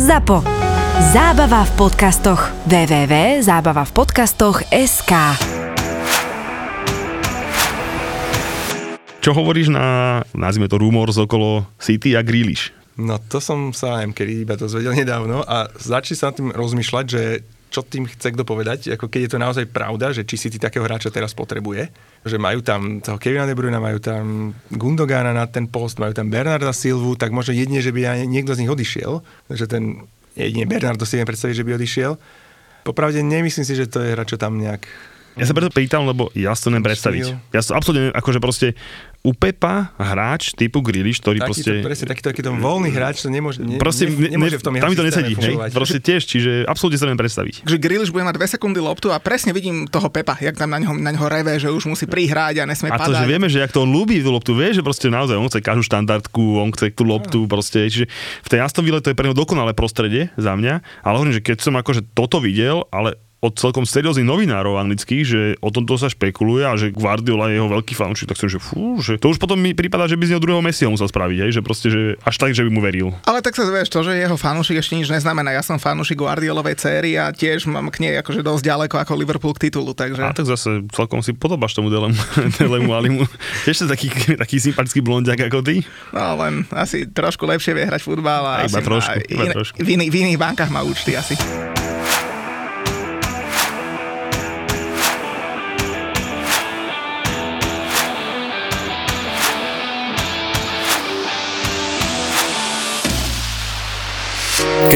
ZAPO. Zábava v podcastoch. www.zábavavpodcastoch.sk Čo hovoríš na, nazvime to rumor z okolo City a Grealish? No to som sa aj kedy iba dozvedel nedávno a začali sa nad tým rozmýšľať, že čo tým chce kto povedať, ako keď je to naozaj pravda, že či si ty takého hráča teraz potrebuje, že majú tam toho Kevina De Bruyne, majú tam Gundogana na ten post, majú tam Bernarda Silvu, tak možno jedine, že by aj niekto z nich odišiel, že ten jedine Bernardo si viem predstaviť, že by odišiel. Popravde nemyslím si, že to je hráč, čo tam nejak ja sa preto pýtam, lebo ja si to neviem predstaviť. Ja som absolútne, akože proste u Pepa hráč typu Griliš, ktorý taký proste... To, presne, takýto, takýto voľný hráč, to nemôže, ne, proste ne, nemôže v tom tam mi to nesedí, hej? Proste tiež, čiže absolútne sa neviem predstaviť. Že Griliš bude mať dve sekundy loptu a presne vidím toho Pepa, jak tam na ňo, na ňo reve, že už musí prihrať a nesmie a padať. A to, že vieme, že jak to on ľúbi tú loptu, vie, že proste naozaj on chce každú štandardku, on chce tú loptu, proste, čiže v tej Aston Ville to je pre neho dokonalé prostredie za mňa, ale hovorím, že keď som akože toto videl, ale od celkom serióznych novinárov anglických, že o tomto sa špekuluje a že Guardiola je jeho veľký fanúšik, tak som, že fú, že to už potom mi prípada, že by z neho druhého Messiho musel spraviť, hej, že proste, že až tak, že by mu veril. Ale tak sa vieš, to, že jeho fanúšik ešte nič neznamená. Ja som fanúšik Guardiolovej céry a tiež mám k nej akože dosť ďaleko ako Liverpool k titulu, takže... A tak zase celkom si podobáš tomu Delemu, Delemu Alimu. Tiež taký, taký sympatický blondiak ako ty. No len asi trošku lepšie vie hrať futbal a, a iba trošku, iba in, trošku. V, iných, v iných bankách má účty asi.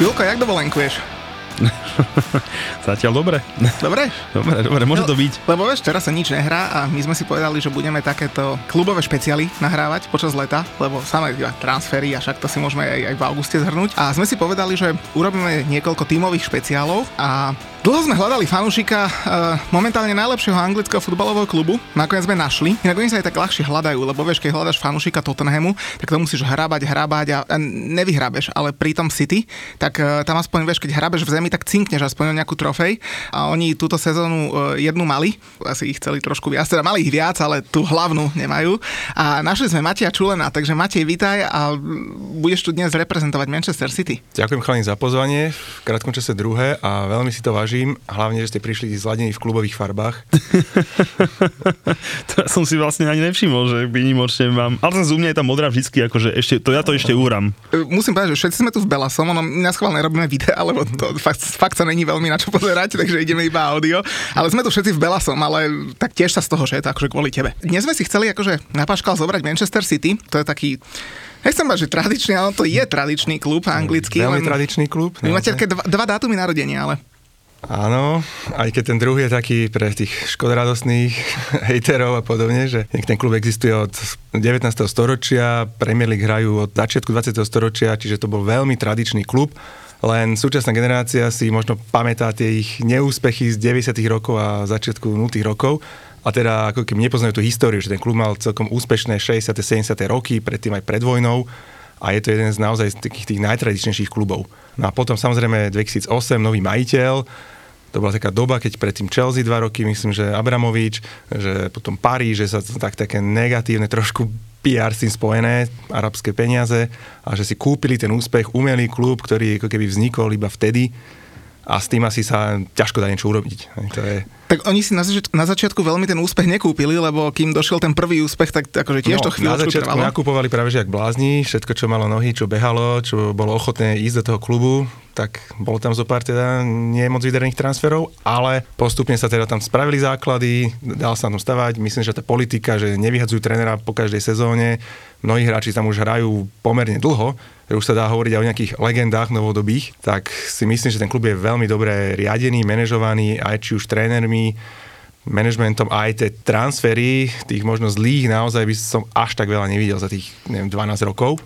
Eu caí do Wolenku? Zatiaľ dobre. Dobre? Dobre, dobre, môže to byť. Lebo vieš, teraz sa nič nehrá a my sme si povedali, že budeme takéto klubové špeciály nahrávať počas leta, lebo samé iba transfery a však to si môžeme aj, aj v auguste zhrnúť. A sme si povedali, že urobíme niekoľko tímových špeciálov a Dlho sme hľadali fanúšika uh, momentálne najlepšieho anglického futbalového klubu. Nakoniec sme našli. Inak oni sa aj tak ľahšie hľadajú, lebo vieš, keď hľadaš fanúšika Tottenhamu, tak to musíš hrabať, hrabať a, a nevyhrabeš. Ale pri tom City, tak uh, tam aspoň vieš, keď hrabeš v zemi, tak cinkneš aspoň o nejakú trofej. A oni túto sezónu uh, jednu mali, asi ich chceli trošku viac, teda mali ich viac, ale tú hlavnú nemajú. A našli sme Matia Čulena, takže Matej, vitaj a budeš tu dnes reprezentovať Manchester City. Ďakujem chalani za pozvanie, v krátkom čase druhé a veľmi si to vážim hlavne, že ste prišli zladení v klubových farbách. to ja som si vlastne ani nevšimol, že výnimočne mám. Ale zase u mňa je tá modrá vždycky, akože ešte, to ja to ešte úram. Musím povedať, že všetci sme tu v Belasom, ono na schválne robíme videa, lebo to fakt, fakt sa není veľmi na čo pozerať, takže ideme iba audio. Ale sme tu všetci v Belasom, ale tak tiež sa z toho, že je to akože kvôli tebe. Dnes sme si chceli akože na Paškal zobrať Manchester City, to je taký Nechcem mať, že tradičný, ale to je tradičný klub anglický. Veľmi len... tradičný klub. Vy máte dva, dva dátumy narodenia, ale... Áno, aj keď ten druh je taký pre tých škodoradostných hejterov a podobne, že ten klub existuje od 19. storočia, Premier League hrajú od začiatku 20. storočia, čiže to bol veľmi tradičný klub, len súčasná generácia si možno pamätá tie ich neúspechy z 90. rokov a začiatku 0. rokov a teda ako keby nepoznajú tú históriu, že ten klub mal celkom úspešné 60. 70. roky, predtým aj pred vojnou a je to jeden z naozaj takých tých najtradičnejších klubov. No a potom samozrejme 2008 nový majiteľ, to bola taká doba, keď predtým Chelsea dva roky, myslím, že Abramovič, že potom Paríž, že sa tak také negatívne trošku PR s tým spojené, arabské peniaze a že si kúpili ten úspech, umelý klub, ktorý ako keby vznikol iba vtedy a s tým asi sa ťažko dá niečo urobiť. To je... Tak oni si na, zač- na začiatku veľmi ten úspech nekúpili, lebo kým došiel ten prvý úspech, tak akože tiež no, to chvíľu Na začiatku trvalo. nakupovali práve že jak blázni, všetko, čo malo nohy, čo behalo, čo bolo ochotné ísť do toho klubu, tak bolo tam zo pár teda nie moc vydarených transferov, ale postupne sa teda tam spravili základy, dal sa tam stavať, myslím, že tá politika, že nevyhadzujú trénera po každej sezóne, mnohí hráči tam už hrajú pomerne dlho, že už sa dá hovoriť aj o nejakých legendách novodobých, tak si myslím, že ten klub je veľmi dobre riadený, manažovaný, aj či už trénermi, manažmentom aj tie transfery, tých možno zlých naozaj by som až tak veľa nevidel za tých neviem, 12 rokov.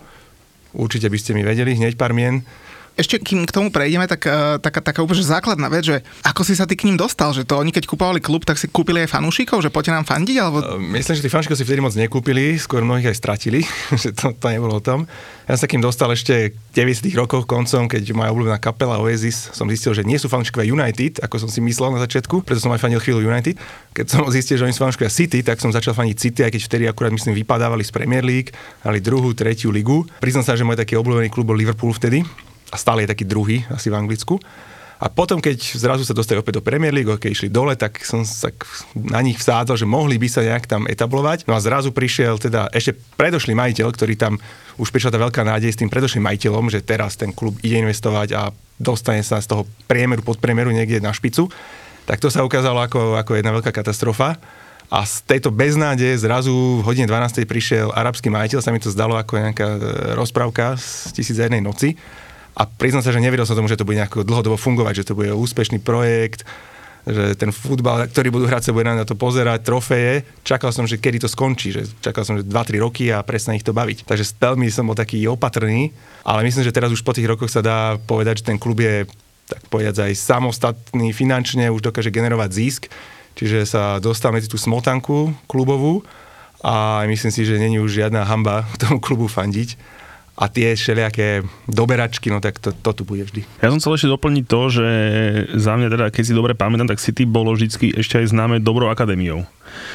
Určite by ste mi vedeli hneď pár mien Ešte kým k tomu prejdeme, tak uh, taká, taká úplne základná vec, že ako si sa ty k ním dostal, že to oni keď kupovali klub, tak si kúpili aj fanúšikov, že poďte nám fandiť, alebo... Uh, myslím, že tí fanúšikov si vtedy moc nekúpili, skôr mnohých aj stratili, že to, to nebolo o tom. Ja sa kým dostal ešte v 90 rokoch koncom, keď moja obľúbená kapela Oasis, som zistil, že nie sú fanúšikovia United, ako som si myslel na začiatku, preto som aj fanil chvíľu United. Keď som zistil, že oni sú fanúšikovia City, tak som začal faniť City, aj keď vtedy akurát myslím vypadávali z Premier League, ale druhú, tretiu ligu. Priznám sa, že môj taký obľúbený klub bol Liverpool vtedy a stále je taký druhý asi v Anglicku. A potom, keď zrazu sa dostali opäť do Premier League, keď išli dole, tak som sa na nich vsádzal, že mohli by sa nejak tam etablovať. No a zrazu prišiel teda ešte predošlý majiteľ, ktorý tam už prišla tá veľká nádej s tým predošlým majiteľom, že teraz ten klub ide investovať a dostane sa z toho priemeru pod priemeru niekde na špicu. Tak to sa ukázalo ako, ako jedna veľká katastrofa. A z tejto beznádeje zrazu v hodine 12. prišiel arabský majiteľ, sa mi to zdalo ako nejaká e, rozprávka z tisíc jednej noci a priznám sa, že nevedel som tomu, že to bude nejako dlhodobo fungovať, že to bude úspešný projekt, že ten futbal, ktorý budú hrať, sa bude na to pozerať, trofeje. Čakal som, že kedy to skončí, že čakal som, že 2-3 roky a presne ich to baviť. Takže veľmi som bol taký opatrný, ale myslím, že teraz už po tých rokoch sa dá povedať, že ten klub je tak povedať aj samostatný finančne, už dokáže generovať zisk, čiže sa dostal medzi tú smotanku klubovú a myslím si, že není už žiadna hamba tomu klubu fandiť a tie všelijaké doberačky, no tak to, to tu bude vždy. Ja som chcel ešte doplniť to, že za mňa teda, keď si dobre pamätám, tak City bolo vždy ešte aj známe dobrou akadémiou.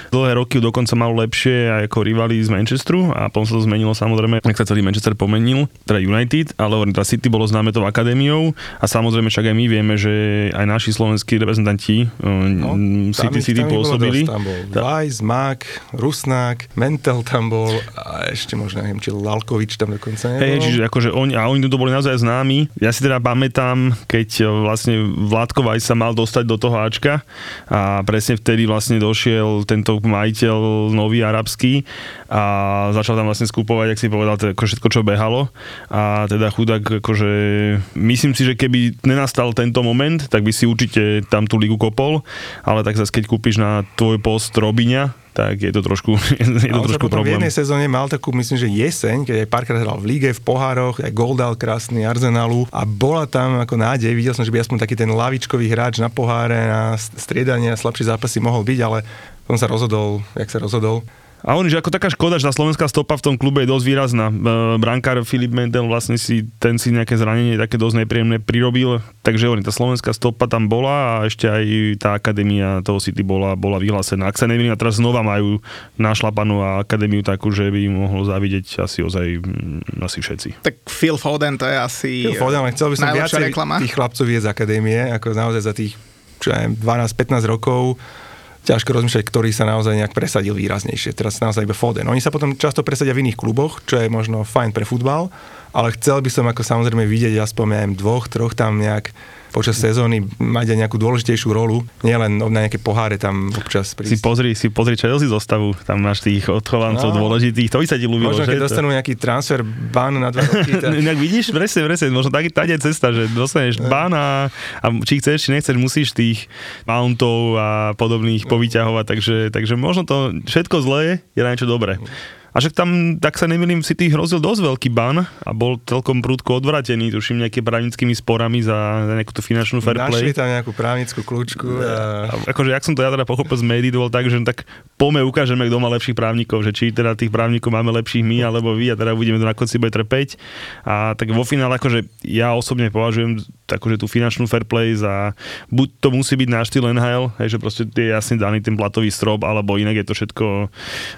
Dlhé roky dokonca mal lepšie aj ako rivali z Manchesteru a potom sa to zmenilo samozrejme, ak sa celý Manchester pomenil, teda United, ale hovorím, teda City bolo známe tou akadémiou a samozrejme však aj my vieme, že aj naši slovenskí reprezentanti no, City City pôsobili. Tam bol Weiss, Mak, Rusnák, Mentel tam bol a ešte možno neviem, či Lalkovič tam dokonca Hej, čiže akože oni, a oni to boli naozaj známi. Ja si teda pamätám, keď vlastne Vládko Weiss sa mal dostať do toho Ačka a presne vtedy vlastne došiel tento majiteľ nový arabský a začal tam vlastne skupovať, ak si povedal, to ako všetko, čo behalo a teda chudák, akože myslím si, že keby nenastal tento moment, tak by si určite tam tú ligu kopol, ale tak zase keď kúpiš na tvoj post Robiňa, tak je to trošku, je to trošku problém. v jednej sezóne mal takú, myslím, že jeseň, keď aj párkrát hral v líge, v pohároch, aj gol dal krásny Arsenalu a bola tam ako nádej, videl som, že by aspoň taký ten lavičkový hráč na poháre, na striedanie a slabšie zápasy mohol byť, ale on sa rozhodol, jak sa rozhodol. A on, že ako taká škoda, že tá slovenská stopa v tom klube je dosť výrazná. E, brankár Filip Mendel vlastne si, ten si nejaké zranenie také dosť nepríjemné prirobil, takže on, tá slovenská stopa tam bola a ešte aj tá akadémia toho City bola, bola vyhlásená. Ak sa neviem, a teraz znova majú našlapanú akadémiu takú, že by im mohlo závidieť asi ozaj mm, asi všetci. Tak Phil Foden to je asi Phil Foden, ale chcel by som viacej reklama. tých chlapcov z akadémie, ako naozaj za tých čo ja 12-15 rokov ťažko rozmýšľať, ktorý sa naozaj nejak presadil výraznejšie. Teraz naozaj iba Foden. Oni sa potom často presadia v iných kluboch, čo je možno fajn pre futbal, ale chcel by som ako samozrejme vidieť aspoň neviem, dvoch, troch tam nejak počas sezóny mať aj nejakú dôležitejšiu rolu, nielen na nejaké poháre tam občas prísť. Si pozri, si pozri Chelsea zostavu, tam máš tých odchovancov no, dôležitých, to by sa ti ľúbilo, Možno, že? keď dostanú nejaký transfer ban na dva roky. Tak... Inak vidíš, presne, presne, možno tak, tá je cesta, že dostaneš No. ban a, a či chceš, či nechceš, musíš tých mountov a podobných No. povyťahovať, takže, takže možno to všetko zlé je na niečo dobré. A však tam, tak sa nemýlim, si tých hrozil dosť veľký ban a bol celkom prúdko odvratený, tuším nejaké právnickými sporami za, nejakú tú finančnú fair Našli play. tam nejakú právnickú kľúčku a... A akože, jak som to ja teda pochopil z médií, to bol tak, že tak pome ukážeme, kto má lepších právnikov, že či teda tých právnikov máme lepších my, alebo vy a teda budeme to na konci bude trpeť. A tak vo finále, akože ja osobne považujem akože tú finančnú fair play za, buď to musí byť náš štýl NHL, hej, že proste je jasne daný ten platový strop, alebo inak je to všetko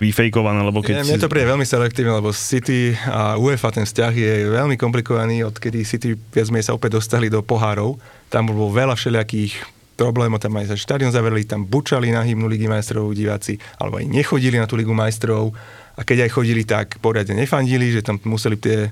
vyfejkované, lebo keď... Keď... To príde veľmi selektívne, lebo City a UEFA ten vzťah je veľmi komplikovaný, odkedy City viac menej sa opäť dostali do pohárov. Tam bolo veľa všelijakých problémov, tam aj sa štadión zavreli, tam bučali na hymnu Ligy majstrov diváci, alebo aj nechodili na tú Ligu majstrov a keď aj chodili, tak poriadne nefandili, že tam museli tie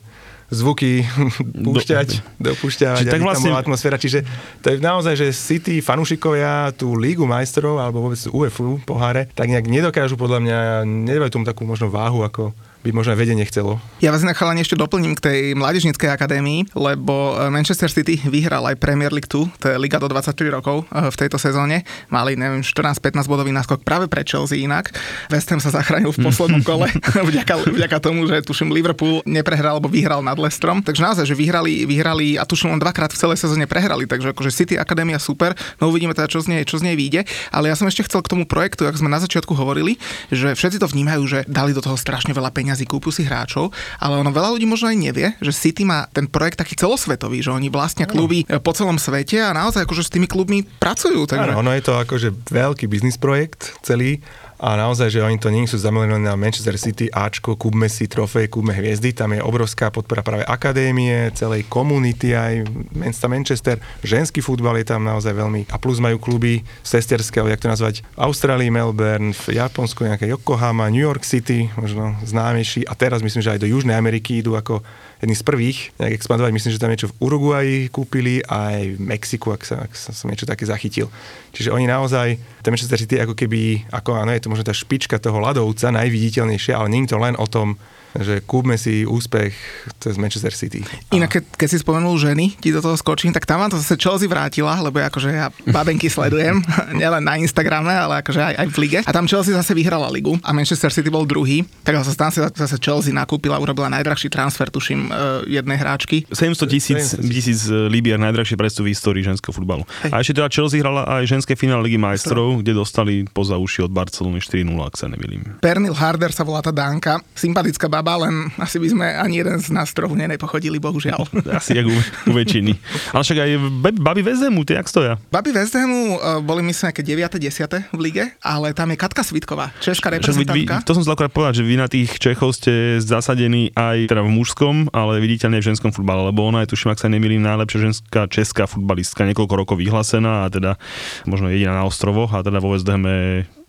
zvuky púšťať, dopúšťať, Čiže tak vlastne- bola atmosféra. Čiže to je naozaj, že City fanúšikovia tú Lígu majstrov alebo vôbec UEFA poháre, tak nejak nedokážu podľa mňa, nedávajú tomu takú možno váhu ako by možno aj vedenie chcelo. Ja vás chalani ešte doplním k tej mládežnickej akadémii, lebo e, Manchester City vyhral aj Premier League 2, to je liga do 24 rokov e, v tejto sezóne. Mali, neviem, 14-15 bodový náskok práve pre Chelsea inak. West Ham sa zachránil v poslednom kole vďaka, vďaka tomu, že tuším Liverpool neprehral alebo vyhral nad Lestrom. Takže naozaj, že vyhrali, vyhrali a tuším len dvakrát v celej sezóne prehrali. Takže akože City Akadémia super, no uvidíme teda, čo z nej, čo z nej vyjde. Ale ja som ešte chcel k tomu projektu, ako sme na začiatku hovorili, že všetci to vnímajú, že dali do toho strašne veľa peňazí peňazí, kúpu si hráčov, ale ono veľa ľudí možno aj nevie, že City má ten projekt taký celosvetový, že oni vlastnia kluby po celom svete a naozaj akože s tými klubmi pracujú. Takže... Áno, ono je to akože veľký biznis projekt celý a naozaj, že oni to nie sú zamilení na Manchester City, Ačko, kúpme si trofej, kúpme hviezdy, tam je obrovská podpora práve akadémie, celej komunity aj mesta Manchester, ženský futbal je tam naozaj veľmi, a plus majú kluby sesterské, ale jak to nazvať, Austrálii, Melbourne, v Japonsku nejaké Yokohama, New York City, možno známejší. A teraz myslím, že aj do Južnej Ameriky idú ako jedný z prvých nejak expandovať. Myslím, že tam niečo v Uruguayi kúpili aj v Mexiku, ak, sa, ak som niečo také zachytil. Čiže oni naozaj, ten Manchester City ako keby, ako áno, je to možno tá špička toho ľadovca, najviditeľnejšia, ale nie je to len o tom, že kúpme si úspech cez Manchester City. Inak, keď, keď si spomenul ženy, ti do toho skočím, tak tam vám to zase Chelsea vrátila, lebo akože ja babenky sledujem, nielen na Instagrame, ale akože aj, aj v lige. A tam Chelsea zase vyhrala ligu a Manchester City bol druhý, tak zase tam si zase Chelsea nakúpila, urobila najdrahší transfer, tuším, uh, jednej hráčky. 700 tisíc, tisíc e, libier, najdrahšie predstav v histórii ženského futbalu. Hej. A ešte teda Chelsea hrala aj ženské finále Ligy majstrov, kde dostali poza uši od Barcelony 4-0, ak sa nemýlim. Pernil Harder sa volá tá Dánka, sympatická baba, len asi by sme ani jeden z nás trochu nepochodili, bohužiaľ. asi jak u, u väčšiny. Ale však aj baby Vezemu, tie jak stoja? Baby Vezemu uh, boli myslím nejaké 9. 10. v lige, ale tam je Katka Svitková, česká reprezentantka. Vy, to som chcel akorát povedať, že vy na tých Čechov ste zasadení aj teda v mužskom, ale viditeľne v ženskom futbale, lebo ona je tuším, ak sa nemýlim, najlepšia ženská česká futbalistka, niekoľko rokov vyhlásená a teda možno jediná na ostrovoch a teda vo West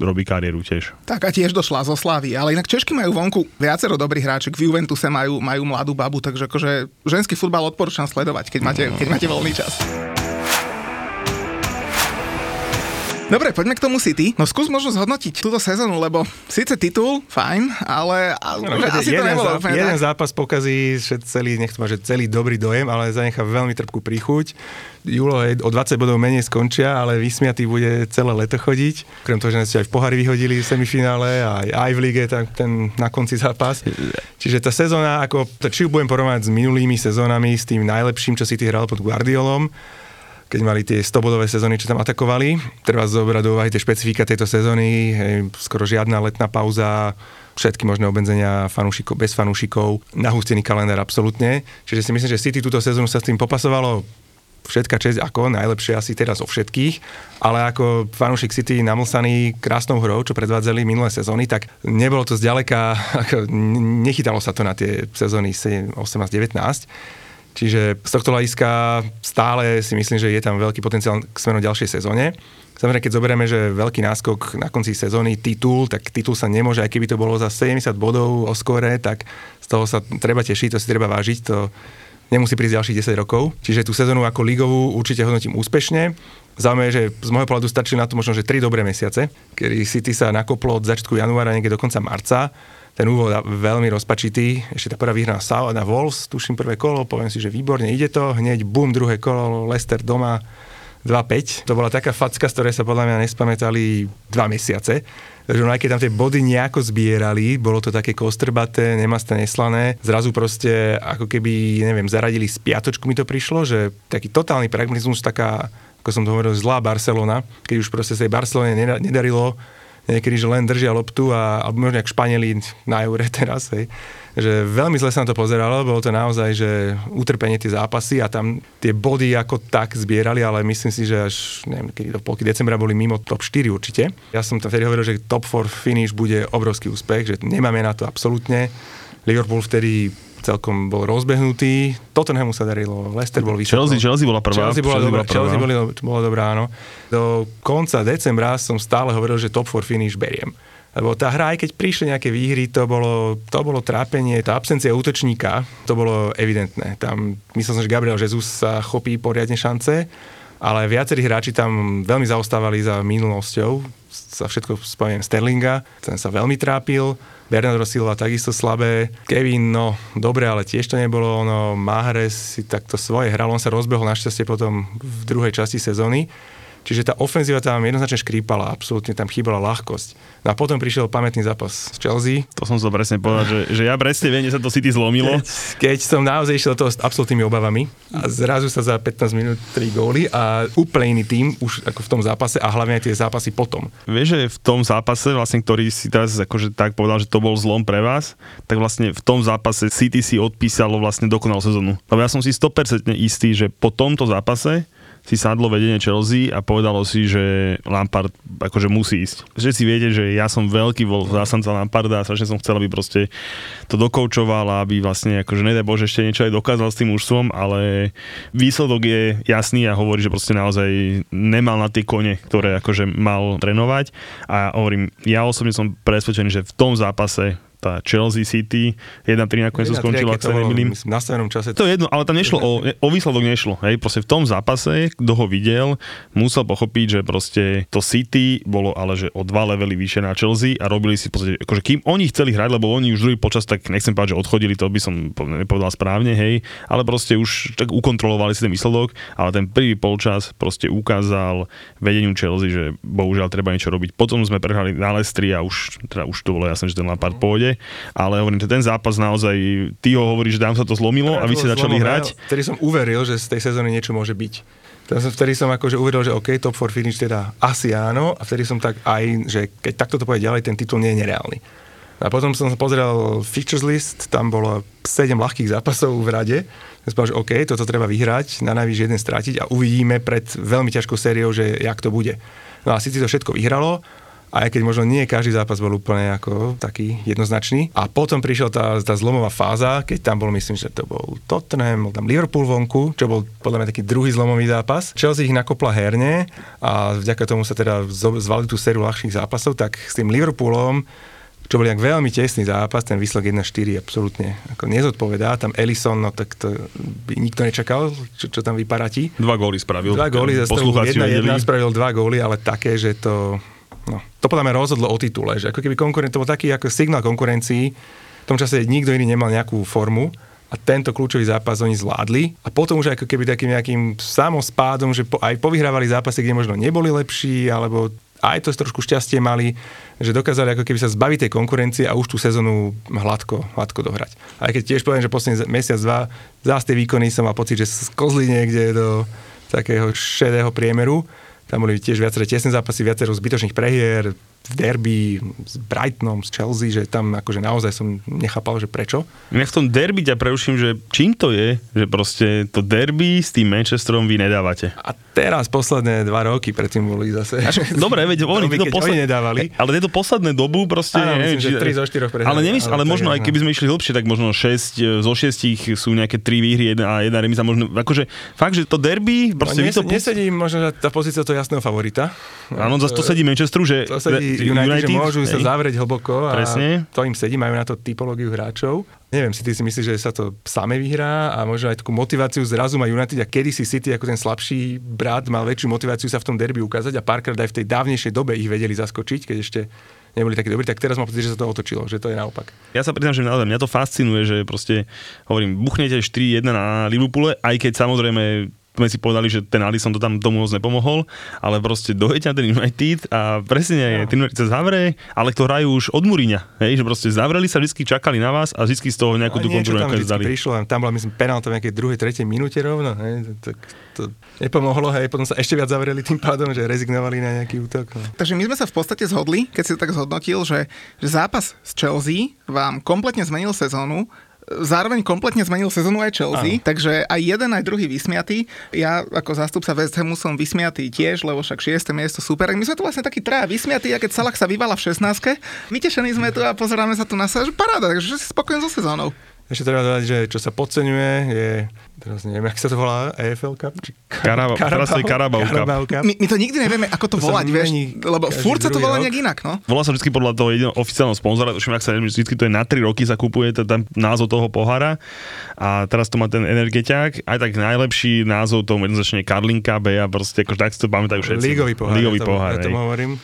robí kariéru tiež. Tak a tiež došla zo Slavy, ale inak Češky majú vonku viacero dobrých hráčok, v Juventuse majú, majú mladú babu, takže akože ženský futbal odporúčam sledovať, keď máte, keď máte voľný čas. Dobre, poďme k tomu City. No skús možno zhodnotiť túto sezónu, lebo síce titul, fajn, ale, ale no, asi jeden, to nebolo jeden tak. zápas pokazí celý, nechcem že celý dobrý dojem, ale zanechá veľmi trpkú príchuť. Julo o 20 bodov menej skončia, ale vysmiatý bude celé leto chodiť. Krem toho, že nás aj v pohári vyhodili v semifinále a aj v lige, tak ten na konci zápas. Čiže tá sezóna, ako, či ju budem porovnať s minulými sezónami, s tým najlepším, čo si ty hral pod Guardiolom, keď mali tie 100-bodové sezóny, čo tam atakovali. Treba zobrať do úvahy tie špecifika tejto sezóny, hej, skoro žiadna letná pauza, všetky možné obmedzenia fanúšikov, bez fanúšikov, nahústený kalendár absolútne. Čiže si myslím, že City túto sezónu sa s tým popasovalo všetka česť ako najlepšie asi teraz o všetkých, ale ako fanúšik City namlsaný krásnou hrou, čo predvádzali minulé sezóny, tak nebolo to zďaleka, ako, nechytalo sa to na tie sezóny 18-19 Čiže z tohto hľadiska stále si myslím, že je tam veľký potenciál k smerom ďalšej sezóne. Samozrejme, keď zoberieme, že veľký náskok na konci sezóny, titul, tak titul sa nemôže, aj keby to bolo za 70 bodov o skore, tak z toho sa treba tešiť, to si treba vážiť, to nemusí prísť ďalších 10 rokov. Čiže tú sezónu ako ligovú určite hodnotím úspešne. Zaujímavé, že z môjho pohľadu stačí na to možno, že 3 dobré mesiace, kedy City sa nakoplo od začiatku januára niekde do konca marca ten úvod veľmi rozpačitý. Ešte tá prvá výhra na Wolves, tuším prvé kolo, poviem si, že výborne ide to, hneď bum, druhé kolo, Leicester doma 2-5. To bola taká facka, z ktorej sa podľa mňa nespamätali dva mesiace. Takže aj keď tam tie body nejako zbierali, bolo to také kostrbaté, nemasté, neslané, zrazu proste ako keby, neviem, zaradili z piatočku mi to prišlo, že taký totálny pragmatizmus, taká, ako som to hovoril, zlá Barcelona, keď už proste sa jej Barcelone nedarilo niekedy, že len držia loptu a, alebo možno jak Španieli na eure teraz, hej. Že veľmi zle sa na to pozeralo, bolo to naozaj, že utrpenie tie zápasy a tam tie body ako tak zbierali, ale myslím si, že až neviem, kedy do polky decembra boli mimo top 4 určite. Ja som tam vtedy hovoril, že top 4 finish bude obrovský úspech, že nemáme na to absolútne. Liverpool vtedy celkom bol rozbehnutý. Tottenhamu sa darilo, Leicester bol vysoko. Chelsea, Chelsea bola prvá. Chelsea bola, Chelsea dobrá, bola, Chelsea bola, bola dobrá, áno. Do konca decembra som stále hovoril, že top 4 finish beriem. Lebo tá hra, aj keď prišli nejaké výhry, to bolo, to bolo trápenie, tá absencia útočníka, to bolo evidentné. Tam myslel som, že Gabriel Jesus sa chopí poriadne šance ale viacerí hráči tam veľmi zaostávali za minulosťou, za všetko spomínam Sterlinga, ten sa veľmi trápil, Bernardo Silva takisto slabé, Kevin, no dobre, ale tiež to nebolo, no Mahrez si takto svoje hral, on sa rozbehol našťastie potom v druhej časti sezóny, Čiže tá ofenzíva tam jednoznačne škrípala, absolútne tam chýbala ľahkosť. No a potom prišiel pamätný zápas z Chelsea. To som sa presne povedal, že, že ja presne viem, že sa to City zlomilo. Keď, keď som naozaj išiel toho s absolútnymi obavami a zrazu sa za 15 minút 3 góly a úplne iný tým už ako v tom zápase a hlavne aj tie zápasy potom. Vieš, že v tom zápase, vlastne, ktorý si teraz akože tak povedal, že to bol zlom pre vás, tak vlastne v tom zápase City si odpísalo vlastne dokonal sezónu. Lebo ja som si 100% istý, že po tomto zápase si sadlo vedenie Chelsea a povedalo si, že Lampard akože musí ísť. Že si viete, že ja som veľký bol zásanca Lamparda a strašne som chcel, aby proste to dokoučoval a aby vlastne akože nedaj Bože ešte niečo aj dokázal s tým mužstvom, ale výsledok je jasný a hovorí, že proste naozaj nemal na tie kone, ktoré akože mal trénovať a hovorím, ja osobne som presvedčený, že v tom zápase tá Chelsea City, 1-3 nakoniec sa skončila, ak sa nemýlim. Na stavenom čase. To je jedno, ale tam nešlo o, o výsledok nešlo. Hej, proste v tom zápase, kto ho videl, musel pochopiť, že proste to City bolo ale že o dva levely vyššie na Chelsea a robili si podstate, akože kým oni chceli hrať, lebo oni už druhý počas, tak nechcem povedať, že odchodili, to by som nepovedal správne, hej, ale proste už tak ukontrolovali si ten výsledok, ale ten prvý polčas proste ukázal vedeniu Chelsea, že bohužiaľ treba niečo robiť. Potom sme prehrali na Lestri a už, teda už to bolo jasné, že ten Lampard pôjde ale hovorím, že ten zápas naozaj, ty ho hovoríš, že tam sa to zlomilo a vy ste začali hrať. Vtedy som uveril, že z tej sezóny niečo môže byť. Vtedy som akože uveril, že OK, top 4 finish teda asi áno a vtedy som tak aj, že keď takto to pôjde ďalej, ten titul nie je nereálny. A potom som pozrel features list, tam bolo 7 ľahkých zápasov v rade. Som povedal, že OK, toto treba vyhrať, na najvyš jeden stratiť a uvidíme pred veľmi ťažkou sériou, že jak to bude. No a si to všetko vyhralo aj keď možno nie každý zápas bol úplne ako taký jednoznačný. A potom prišla tá, tá zlomová fáza, keď tam bol, myslím, že to bol Tottenham, bol tam Liverpool vonku, čo bol podľa mňa taký druhý zlomový zápas. Chelsea ich nakopla herne a vďaka tomu sa teda zvali tú sériu ľahších zápasov, tak s tým Liverpoolom čo bol jak veľmi tesný zápas, ten výsledok 1-4 absolútne ako nezodpovedá. Tam Ellison, no tak to by nikto nečakal, čo, čo tam vyparatí. Dva góly spravil. Dva góly, za jedna, jedna spravil dva góly, ale také, že to No, to podľa mňa rozhodlo o titule, že ako keby konkurent, to bol taký ako signál konkurencii, v tom čase nikto iný nemal nejakú formu a tento kľúčový zápas oni zvládli. A potom už ako keby takým nejakým samospádom, že po, aj povyhrávali zápasy, kde možno neboli lepší, alebo aj to trošku šťastie mali, že dokázali ako keby sa zbaviť tej konkurencie a už tú sezónu hladko, hladko dohrať. Aj keď tiež poviem, že posledný mesiac, dva, zás tie výkony som mal pocit, že skozli niekde do takého šedého priemeru tam boli tiež viaceré tesné zápasy, viacero zbytočných prehier, v derby s Brightonom, s Chelsea, že tam akože naozaj som nechápal, že prečo. Ja v tom derby ťa preuším, že čím to je, že proste to derby s tým Manchesterom vy nedávate. A teraz posledné dva roky predtým boli zase. Až, dobre, veď oni, to posled... oni nedávali. Ale tieto posledné dobu proste... Áno, neviem, myslím, či... že 3 zo 4 prehrali. Ale, nemysl, ale, ale možno aj keby sme išli hlbšie, tak možno 6 zo 6 sú nejaké 3 výhry jedna, a jedna remisa. Možno, akože fakt, že to derby... No, proste no, nes, to... Nesedí možno tá pozícia toho jasného favorita. Áno, zase to sedí Manchesteru, že... To sedí United, United že môžu hej. sa zavrieť hlboko a Presne. to im sedí, majú na to typológiu hráčov. Neviem, si ty si myslíš, že sa to same vyhrá a možno aj takú motiváciu zrazu má United a kedy si City ako ten slabší brat mal väčšiu motiváciu sa v tom derby ukázať a párkrát aj v tej dávnejšej dobe ich vedeli zaskočiť, keď ešte neboli takí dobrí, tak teraz mám pocit, že sa to otočilo, že to je naopak. Ja sa priznám, že naozaj mňa to fascinuje, že proste, hovorím, buchnete 4-1 na Liverpoole, aj keď samozrejme sme si povedali, že ten Alisson to tam tomu moc nepomohol, ale proste dojete na ten United a presne no. ten United sa zavrie, ale to hrajú už od Muriňa, hej, že proste zavreli sa, vždy čakali na vás a vždy z toho nejakú tú kontrolu tam vždy prišlo, tam bola myslím penálta v nejakej druhej, tretej minúte rovno, hej, tak to nepomohlo, hej, potom sa ešte viac zavreli tým pádom, že rezignovali na nejaký útok. No. Takže my sme sa v podstate zhodli, keď si to tak zhodnotil, že, že zápas s Chelsea vám kompletne zmenil sezónu zároveň kompletne zmenil sezónu aj Chelsea, Aha. takže aj jeden, aj druhý vysmiatý. Ja ako zástupca West Hamu som vysmiatý tiež, lebo však 6. miesto super. My sme tu vlastne takí traja vysmiatí, a keď Salah sa vyvala v 16. Vytešení sme tu a pozeráme sa tu na sa, že paráda, takže si spokojný so sezónou. Ešte treba dodať, že čo sa podceňuje je, teraz neviem, jak sa to volá, EFL Cup? Či Karaba- teraz to je Carabao Cup. My, my to nikdy nevieme, ako to, To volať, vieš, lebo furt sa to volá rok. nejak inak, no. Volá sa vždy podľa toho jediného oficiálneho sponzora, tuším, ak sa neviem, vždy to je na 3 roky sa kupuje to, tam názov toho pohára a teraz to má ten energetiak, aj tak najlepší názov tomu jednoznačne je Karlinka B a proste akože tak si to pamätajú všetci. Lígový pohár. Lígový ja tomu, pohár, ja tomu hovorím.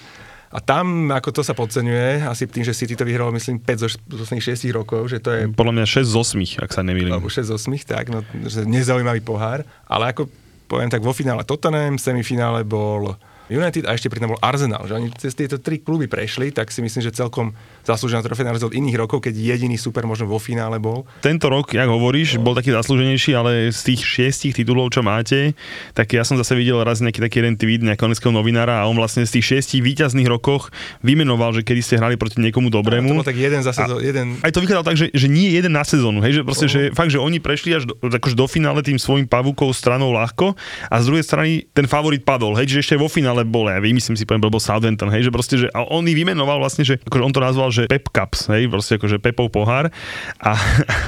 A tam, ako to sa podceňuje, asi tým, že City to vyhralo, myslím, 5 zo z posledných 6 rokov, že to je Podľa mňa 6 z 8, ak sa nemýlim. alebo 6 z 8, tak, no, že nezaujímavý pohár. Ale ako poviem tak, vo finále Tottenham, v semifinále bol United a ešte pri tom bol Arsenal. Že oni cez tieto tri kluby prešli, tak si myslím, že celkom zaslúžená trofej na rozdiel od iných rokov, keď jediný super možno vo finále bol. Tento rok, jak hovoríš, bol taký zaslúženejší, ale z tých šiestich titulov, čo máte, tak ja som zase videl raz nejaký taký jeden tweet nejakého novinára a on vlastne z tých šiestich víťazných rokoch vymenoval, že kedy ste hrali proti niekomu dobrému. bol tak jeden zase, A- jeden Aj to vychádzalo tak, že, že nie jeden na sezónu, hej, že proste, že fakt, že oni prešli až do, akože do finále tým svojim pavúkou stranou ľahko a z druhej strany ten favorit padol, hej, že ešte vo finále bol, ja vymyslím si, poviem, bol Southampton, hej, že proste, že a on ich vymenoval vlastne, že akože on to nazval, že Pep Cups, hej, proste akože Pepov pohár. A,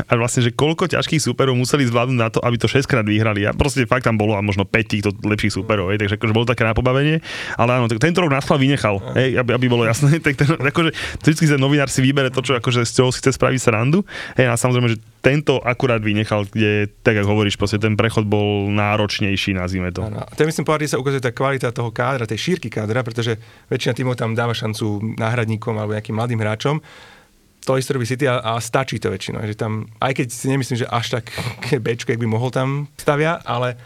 a vlastne, že koľko ťažkých súperov museli zvládnuť na to, aby to 6 krát vyhrali. A proste fakt tam bolo a možno 5 týchto lepších súperov, hej, takže akože bolo také na pobavenie, ale áno, tak tento rok naschval vynechal, hej, aby, aby bolo jasné, tak ten, akože vždycky ten novinár si vybere to, čo akože z toho si chce spraviť srandu, hej, a samozrejme, že tento akurát vynechal, kde, tak ako hovoríš, proste ten prechod bol náročnejší, nazvime to. Áno. To myslím pohľadne sa ukazuje tá kvalita toho kádra, tej šírky kádra, pretože väčšina tímov tam dáva šancu náhradníkom alebo nejakým mladým hráčom. To isté robí City a, a stačí to väčšinou. Že tam, aj keď si nemyslím, že až tak Bčko, jak by mohol tam stavia, ale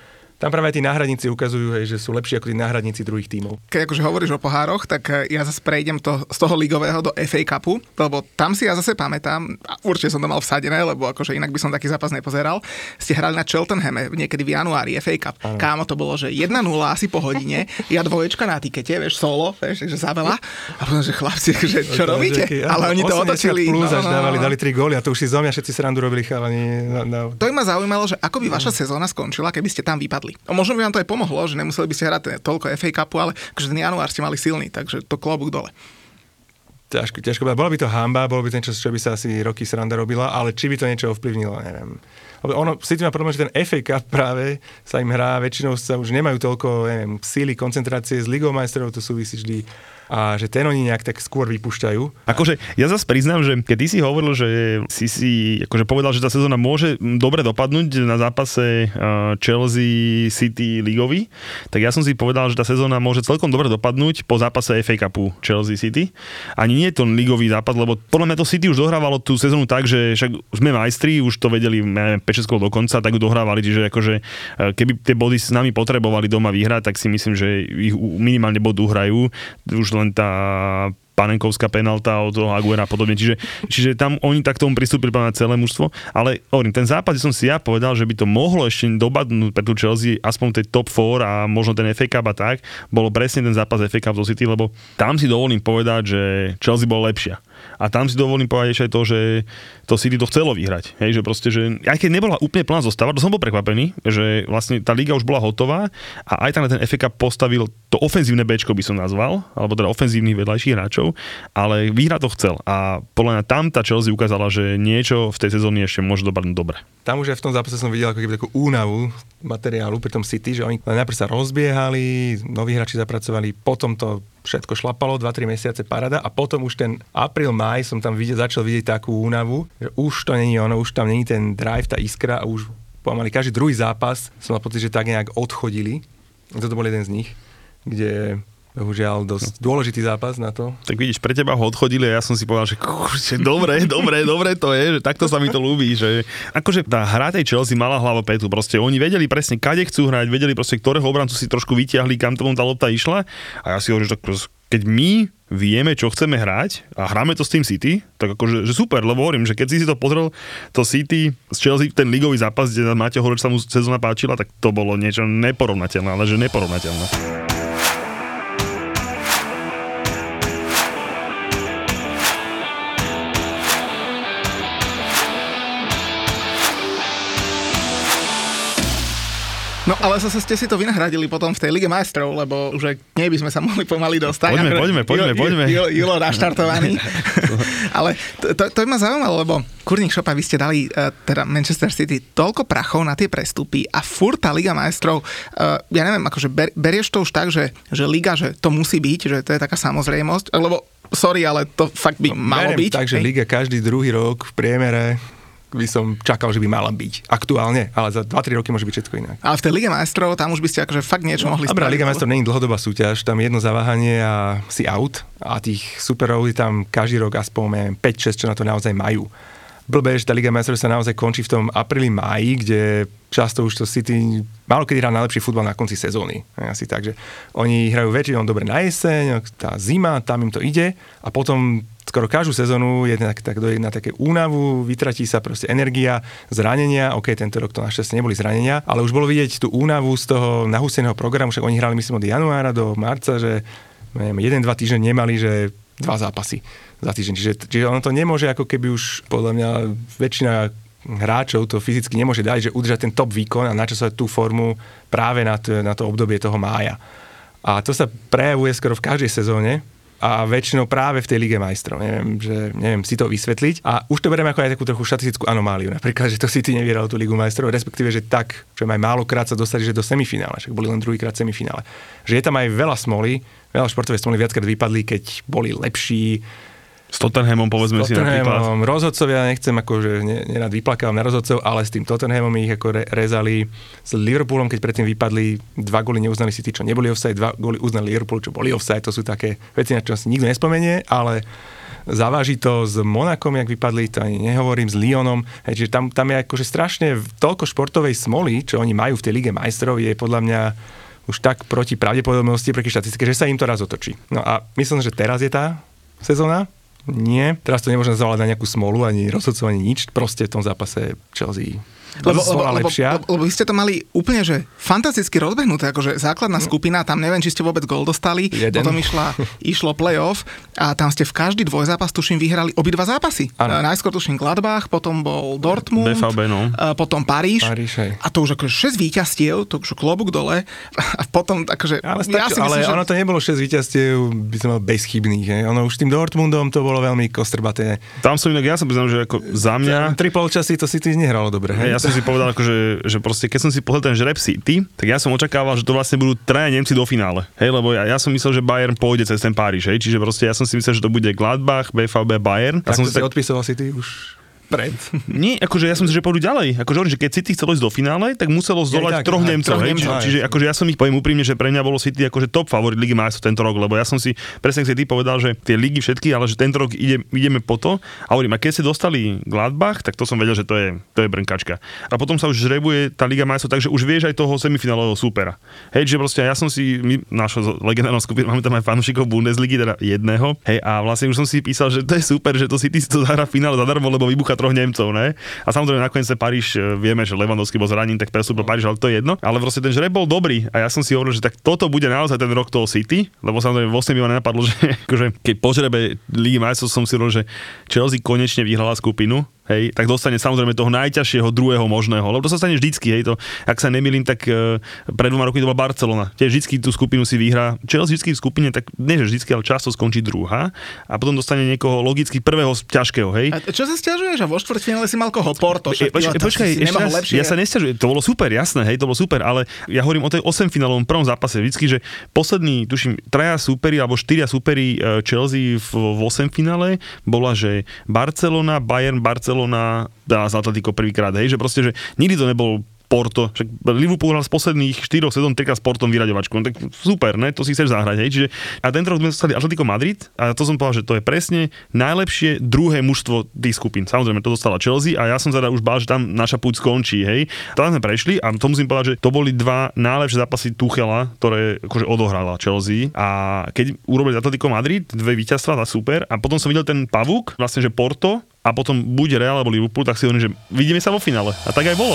tam práve aj tí náhradníci ukazujú, hej, že sú lepší ako tí náhradníci druhých tímov. Keď akože hovoríš o pohároch, tak eh, ja zase prejdem to, z toho ligového do FA Cupu, lebo tam si ja zase pamätám, a určite som to mal vsadené, lebo akože inak by som taký zápas nepozeral, ste hrali na Cheltenhame niekedy v januári FA Cup. Ano. Kámo, to bolo, že 1-0 asi po hodine, ja dvoječka na tikete, vieš, solo, vieš, že za veľa. A potom, že chlapci, že čo To robíte? taký, Ale oni to 80 otočili. Plus no, no, no, dávali, no. dali 3 góly a to už si zo mňa všetci srandu robili chalani. Na, na, To by ma zaujímalo, že ako by vaša sezóna skončila, keby ste tam vypadli. A možno by vám to aj pomohlo, že nemuseli by ste hrať toľko FA Cupu, ale akože ten január ste mali silný, takže to klobúk dole. ťažko, ťažko. Bola by to hamba, bolo by to niečo, čo by sa asi roky sranda robila, ale či by to niečo ovplyvnilo, neviem. Ono, City má problém, že ten FA Cup práve sa im hrá, väčšinou sa už nemajú toľko, neviem, síly, koncentrácie s Ligou majstrov, to súvisí vždy a že ten oni nejak tak skôr vypúšťajú. Akože ja zase priznám, že keď ty si hovoril, že si si akože povedal, že tá sezóna môže dobre dopadnúť na zápase Chelsea City ligový, tak ja som si povedal, že tá sezóna môže celkom dobre dopadnúť po zápase FA Cupu Chelsea City. Ani nie je to ligový zápas, lebo podľa mňa to City už dohrávalo tú sezónu tak, že však sme majstri, už to vedeli neviem, 5 do konca, tak ju dohrávali, čiže akože eh, keby tie body s nami potrebovali doma vyhrať, tak si myslím, že ich minimálne bod uhrajú. Už len tá panenkovská penalta od toho Aguera a podobne. Čiže, čiže tam oni tak tomu pristúpili na celé mužstvo. Ale hovorím, ten zápas som si ja povedal, že by to mohlo ešte dobadnúť pre tú Chelsea aspoň tej top 4 a možno ten FA Cup a tak, bolo presne ten zápas FA Cup do City, lebo tam si dovolím povedať, že Chelsea bola lepšia. A tam si dovolím povedať aj to, že to City to chcelo vyhrať. Hej, že proste, že aj keď nebola úplne plná zostava, to som bol prekvapený, že vlastne tá liga už bola hotová a aj tam ten Cup postavil to ofenzívne Bčko by som nazval, alebo teda ofenzívnych vedľajších hráčov, ale vyhrať to chcel. A podľa mňa tam tá Chelsea ukázala, že niečo v tej sezóne ešte môže dopadnúť dobre. Tam už aj v tom zápase som videl ako keby takú únavu materiálu pri tom City, že oni najprv sa rozbiehali, noví hráči zapracovali, potom to všetko šlapalo, 2-3 mesiace parada a potom už ten apríl, maj som tam videl, začal vidieť takú únavu, že už to není ono, už tam není ten drive, tá iskra a už pomaly každý druhý zápas som mal pocit, že tak nejak odchodili. Toto bol jeden z nich, kde bohužiaľ dosť dôležitý zápas na to. Tak vidíš, pre teba ho odchodili a ja som si povedal, že kurče, dobre, dobre, dobre to je, že takto sa mi to ľúbi, že akože tá hra tej Chelsea mala hlavu petu, proste oni vedeli presne, kade chcú hrať, vedeli proste, ktorého obrancu si trošku vyťahli, kam tomu tá lopta išla a ja si hovorím, že tak proste, keď my vieme, čo chceme hrať a hráme to s tým City, tak akože že super, lebo hovorím, že keď si si to pozrel, to City z Chelsea, ten ligový zápas, kde máte že sa mu sezóna páčila, tak to bolo niečo neporovnateľné, ale že neporovnateľné. No ale zase ste si to vynahradili potom v tej Lige majstrov, lebo už aj k nej by sme sa mohli pomaly dostať. Poďme, poďme, poďme, Julo- poďme. Julo, Julo naštartovaný. ale to, to, to ma zaujímalo, lebo Kurník Šopa, vy ste dali uh, teda Manchester City toľko prachov na tie prestupy a furt tá Liga majstrov, uh, ja neviem, akože ber, berieš to už tak, že, že Liga, že to musí byť, že to je taká samozrejmosť, lebo sorry, ale to fakt by malo Beriem byť. tak, že hej? Liga každý druhý rok v priemere by som čakal, že by mala byť. Aktuálne, ale za 2-3 roky môže byť všetko inak. Ale v tej Lige majstrov tam už by ste akože fakt niečo mohli spraviť. Liga majstrov je dlhodobá súťaž, tam jedno zaváhanie a si out a tých superov je tam každý rok aspoň 5-6, čo na to naozaj majú. Blbé, že tá Liga majstrov sa naozaj končí v tom apríli, máji, kde často už to City málo kedy hrá najlepší futbal na konci sezóny. Asi tak, že oni hrajú väčšinou dobre na jeseň, tá zima, tam im to ide a potom skoro každú sezónu je tak, tak dojde na také únavu, vytratí sa proste energia, zranenia, ok, tento rok to našťastie neboli zranenia, ale už bolo vidieť tú únavu z toho nahúseného programu, však oni hrali myslím od januára do marca, že neviem, jeden, dva týždne nemali, že dva zápasy za týždeň. Čiže, čiže ono to nemôže ako keby už podľa mňa väčšina hráčov to fyzicky nemôže dať, že udržať ten top výkon a načasovať tú formu práve na to, na to obdobie toho mája. A to sa prejavuje skoro v každej sezóne, a väčšinou práve v tej Lige majstrov. Neviem, že, neviem si to vysvetliť. A už to beriem ako aj takú trochu štatistickú anomáliu. Napríklad, že to City nevyhralo tú Ligu majstrov, respektíve, že tak, že aj málokrát sa dostali že do semifinále, však boli len druhýkrát semifinále. Že je tam aj veľa smoly, veľa športovej smoly viackrát vypadli, keď boli lepší, S Tottenhamom povedzme si napríklad. Tottenhamom, rozhodcovia, nechcem akože ne, nerad vyplakávam na rozhodcov, ale s tým Tottenhamom ich ako re, rezali. S Liverpoolom, keď predtým vypadli, dva góly neuznali si tí, čo neboli offside, dva góly uznali Liverpool, čo boli offside, to sú také veci, na čo si nikto nespomenie, ale zaváži to s Monakom, jak vypadli, to ani nehovorím, s Lyonom, hej, čiže tam, tam je akože strašne toľko športovej smoly, čo oni majú v tej Lige majstrov, je podľa mňa už tak proti pravdepodobnosti, proti štatistike, že sa im to raz otočí. No a myslím, že teraz je tá sezóna, nie. Teraz to nemôžem zavolať na nejakú smolu, ani rozhodcov, ani nič. Proste v tom zápase Chelsea Lebo, lebo, lebo, lepšia. lebo, lebo vy ste to mali úplne, že fantasticky rozbehnuté, akože základná skupina, tam neviem, či ste vôbec gol dostali, Jeden. potom išla, išlo playoff a tam ste v každý dvojzápas, tuším, vyhrali obidva zápasy. Áno. E, Najskôr tuším Gladbach, potom bol Dortmund, BVB, no. e, potom Paríž. Paríž, a to už akože 6 víťastiev, to už klobúk dole a potom akože... Ale, ja stačí, si myslím, ale že... ono to nebolo 6 víťazstiev, by som mal bezchybných. Hej. Ono už tým Dortmundom to bolo veľmi kostrbaté. Tam som inak, ja som priznám, že ako za mňa... Tri polčasy to City nehralo dobre. Hej. ja som si povedal, akože, že proste, keď som si pozrel ten žreb City, tak ja som očakával, že to vlastne budú traja Nemci do finále. Hej, lebo ja, ja som myslel, že Bayern pôjde cez ten Páriž, hej, čiže proste ja som si myslel, že to bude Gladbach, BVB, Bayern. Ja tak som si si odpisoval City už pred. Nie, akože ja som si, že pôjdu ďalej. Akože hovorím, že keď City chcelo ísť do finále, tak muselo zdolať tak, troch Nemcov. čiže, akože ja som ich poviem úprimne, že pre mňa bolo City akože top favorit Ligy majstrov tento rok, lebo ja som si presne si ty povedal, že tie ligy všetky, ale že tento rok ide, ideme po to. A hovorím, a keď ste dostali Gladbach, tak to som vedel, že to je, to je brnkačka. A potom sa už žrebuje tá Liga majstrov, takže už vieš aj toho semifinálového supera. Hej, že proste ja som si, my, naša legendárna skupina, máme tam aj fanúšikov Bundesligy, teda jedného, hej, a vlastne už som si písal, že to je super, že to City si to zahrá v finále zadarmo, lebo vybucha troch Nemcov, ne? A samozrejme nakoniec sa Paríž, e, vieme, že Lewandowski bol zranený, tak prestúpil Paríž, ale to je jedno. Ale proste ten žreb bol dobrý a ja som si hovoril, že tak toto bude naozaj ten rok toho City, lebo samozrejme vlastne mi ma nenapadlo, že akože, keď po žrebe Ligy som si hovoril, že Chelsea konečne vyhrala skupinu, hej, tak dostane samozrejme toho najťažšieho druhého možného, lebo to sa stane vždycky, hej, to, ak sa nemýlim, tak e, pred dvoma rokmi to bola Barcelona. Tiež vždycky tú skupinu si vyhrá. Chelsea vždycky v skupine, tak nie že vždycky, ale často skončí druhá a potom dostane niekoho logicky prvého ťažkého, hej. A čo sa stiažuješ? A vo štvrťfinále si mal koho? Porto. E, poč- tam počkaj, ešte raz, lepšie. ja sa nesťažujem, to bolo super, jasné, hej, to bolo super, ale ja hovorím o tej 8 finálovom prvom zápase, vždycky, že poslední, tuším, traja súperi alebo štyria súperi e, Chelsea v, v 8 finále bola, že Barcelona, Bayern, Barcelona, dá z Atletico prvýkrát, hej, že proste, že nikdy to nebol Porto, však Liverpool hral z posledných 4 sezón trikrát s Portom vyraďovačku, no tak super, ne, to si chceš zahrať, hej, čiže a tento rok sme dostali Atletico Madrid a to som povedal, že to je presne najlepšie druhé mužstvo tých skupín. Samozrejme, to dostala Chelsea a ja som teda už bál, že tam naša púť skončí, hej. Tam sme prešli a to musím povedať, že to boli dva najlepšie zápasy Tuchela, ktoré akože odohrala Chelsea a keď urobili Atletico Madrid, dve víťazstva, tá super a potom som videl ten pavúk, vlastne, že Porto a potom buď Real alebo Liverpool, tak si hovorím, že vidíme sa vo finále. A tak aj bolo.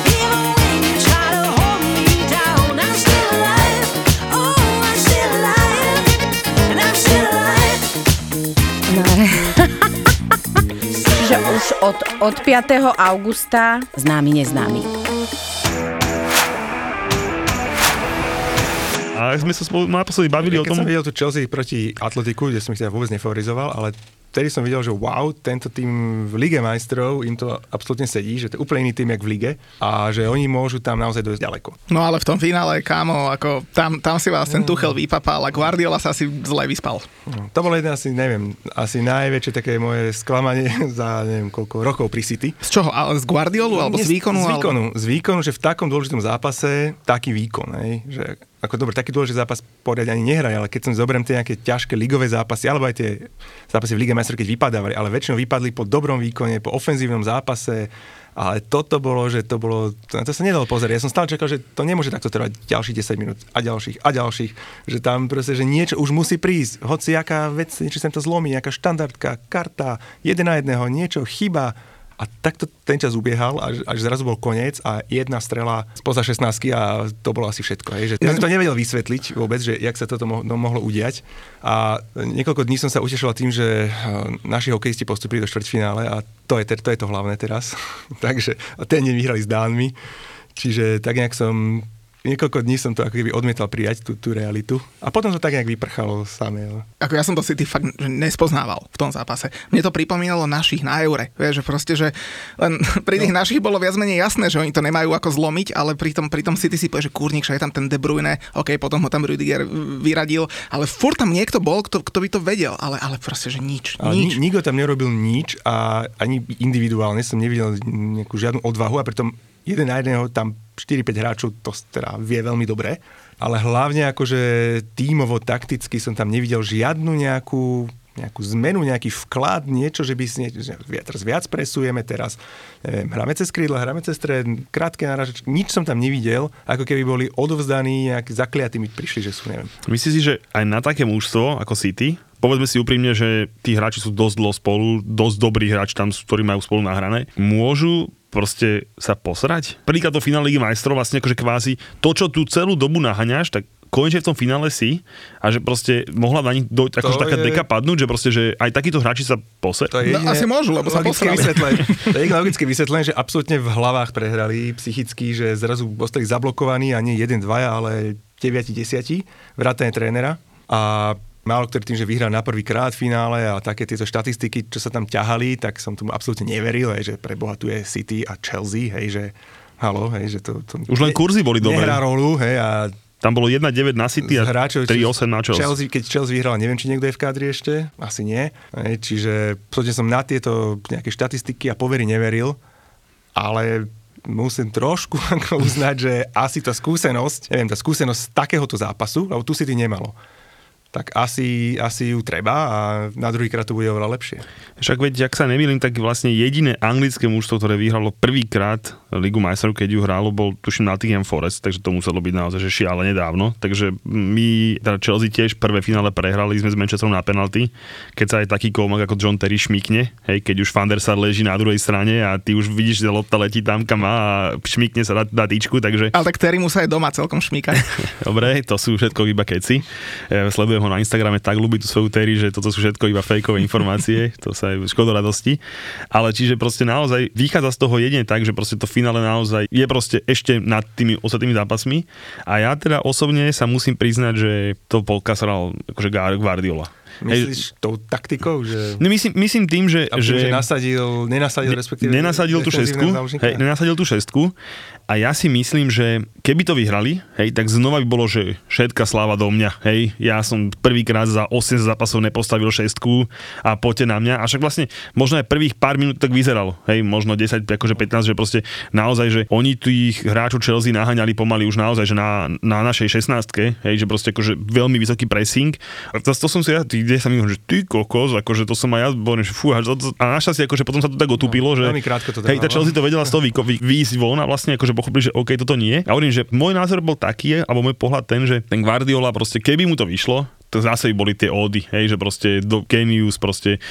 Čiže už od, od 5. augusta Známy neznámy. A sme sa spolu naposledy bavili o Keď tom... som videl tu Chelsea proti Atletiku, kde som ich teda vôbec nefavorizoval, ale vtedy som videl, že wow, tento tým v Lige majstrov, im to absolútne sedí, že to je úplne iný tým, jak v Lige a že oni môžu tam naozaj dojsť ďaleko. No ale v tom finále, kámo, ako tam, tam si vás ten Tuchel vypapal a Guardiola sa asi zle vyspal. No, To bolo jeden asi, neviem, asi najväčšie také moje sklamanie za neviem koľko rokov pri City. Z čoho? Ale z Guardiolu alebo Nie, z výkonu? Z alebo- výkonu, z výkonu, že v takom dôležitom zápase taký výkon, hej, že ako dobre, taký dôležitý zápas poriadne ani nehraje, ale keď som zoberiem tie nejaké ťažké ligové zápasy, alebo aj tie zápasy v Lige majstrov, keď vypadávali, ale väčšinou vypadli po dobrom výkone, po ofenzívnom zápase, ale toto bolo, že to bolo, to, to sa nedalo pozrieť. Ja som stále čakal, že to nemôže takto trvať ďalších 10 minút a ďalších a ďalších, že tam proste, že niečo už musí prísť, hoci aká vec, niečo sa to zlomí, nejaká štandardka, karta, jeden na jedného, niečo chyba, a takto ten čas ubiehal, až, až zrazu bol koniec a jedna strela spoza 16 a to bolo asi všetko. Hej, že ja som to nevedel vysvetliť vôbec, že jak sa toto mo- no, mohlo udiať. A niekoľko dní som sa utešoval tým, že eh, naši hokejisti postupili do štvrťfinále a to je, to je to hlavné teraz. Takže a ten deň vyhrali s Dánmi. Čiže tak nejak som niekoľko dní som to ako keby odmietal prijať, tú, tú realitu. A potom to tak nejak vyprchalo samé. ale- Ako ja som to City fakt nespoznával v tom zápase. Mne to pripomínalo našich na eure. Vieš, že proste, že len pri tých našich bolo viac menej jasné, že oni to nemajú ako zlomiť, ale pri tom, pri tom City si povie, že kurník, že je tam ten De Bruyne, OK, potom ho tam Rüdiger vyradil, ale furt tam niekto bol, kto, kto by to vedel, ale, ale proste, že nič, Ale nič. ni- nikto tam nerobil nič a ani individuálne som nevidel nejakú žiadnu odvahu a pritom jeden na jedného tam 4-5 hráčov to teda vie veľmi dobre. Ale hlavne akože tímovo, takticky som tam nevidel žiadnu nejakú nejakú zmenu, nejaký vklad, niečo, že by si teraz viac presujeme, teraz neviem, hráme cez krídla, hráme cez stred, krátke narážačky, nič som tam nevidel, ako keby boli odovzdaní, nejakí zakliatí mi prišli, že sú, neviem. Myslíš si, že aj na také mužstvo ako City, povedzme si úprimne, že tí hráči sú dosť dlho spolu, dosť dobrí hráči tam, sú, ktorí majú spolu nahrané, môžu proste sa posrať? Prvýkrát do finále Ligy majstrov vlastne akože kvázi to, čo tu celú dobu naháňaš, tak konečne v tom finále si a že proste mohla na nich dojť akože taká je- deka padnúť, že proste, že aj takíto hráči sa poser. To je No, asi môžu, lebo sa posrali. vysvetlenie. To je logické vysvetlenie, že absolútne v hlavách prehrali psychicky, že zrazu ostali zablokovaní a nie jeden, dvaja, ale 9, 10, vrátane trénera. A málo ktorý tým, že vyhrá na prvý krát v finále a také tieto štatistiky, čo sa tam ťahali, tak som tomu absolútne neveril, hej, že je City a Chelsea, hej, že halo, hej, že to, to Už len kurzy boli dobré. Nehrá rolu, hej, a Tam bolo 1-9 na City a hráčov, 3-8 na Chelsea. Chelsea. Keď Chelsea vyhrala, neviem, či niekto je v kádri ešte, asi nie. Hej, čiže absolútne som na tieto nejaké štatistiky a povery neveril, ale musím trošku uznať, že asi tá skúsenosť, neviem, tá skúsenosť z takéhoto zápasu, lebo tu si ty nemalo, tak asi, asi ju treba a na druhý krát to bude oveľa lepšie. Však veď, ak sa nemýlim, tak vlastne jediné anglické mužstvo, ktoré vyhralo prvýkrát Ligu majstrov, keď ju hrálo, bol tuším Nottingham Forest, takže to muselo byť naozaj že šiale nedávno. Takže my, teda Chelsea tiež prvé finále prehrali sme s Manchesterom na penalty, keď sa aj taký komak ako John Terry šmikne, hej, keď už Van der Sar leží na druhej strane a ty už vidíš, že lopta letí tam, kam má a šmikne sa na, na tyčku, takže Ale tak Terry musí aj doma celkom šmíkať. Dobre, to sú všetko iba keci. E, Sledujem ho na Instagrame, tak ľúbi tú svoju Terry, že toto sú všetko iba fejkové informácie, to sa aj škoda radosti. Ale čiže proste naozaj vychádza z toho jedine tak, že proste to finále naozaj je proste ešte nad tými ostatnými zápasmi. A ja teda osobne sa musím priznať, že to pokasral akože Guardiola. Myslíš tou taktikou, že... No myslím, myslím tým, že, tým, že, že nasadil, nenasadil respektíve... nenasadil tú šestku, hej, nenasadil tú šestku A ja si myslím, že keby to vyhrali, hej, tak znova by bolo, že všetka sláva do mňa, hej. Ja som prvýkrát za 8 zápasov nepostavil šestku a poďte na mňa. A však vlastne možno aj prvých pár minút tak vyzeralo, hej, možno 10, akože 15, že proste naozaj, že oni tých hráčov Chelsea naháňali pomaly už naozaj, že na, na našej 16 hej, že proste akože veľmi vysoký pressing. A to, to som si ja, tých 10 minút, že ty kokos, akože to som aj ja, bol, že fú, a, to, a našťastie akože potom sa to tak otúpilo, že veľmi krátko to hej, tá. Chelsea to vedela z toho výjsť von a vlastne akože pochopili, že OK, toto nie. A hovorím, že môj názor bol taký, alebo môj pohľad ten, že ten Guardiola proste, keby mu to vyšlo, to zase by boli tie ódy, hej, že proste do Genius, proste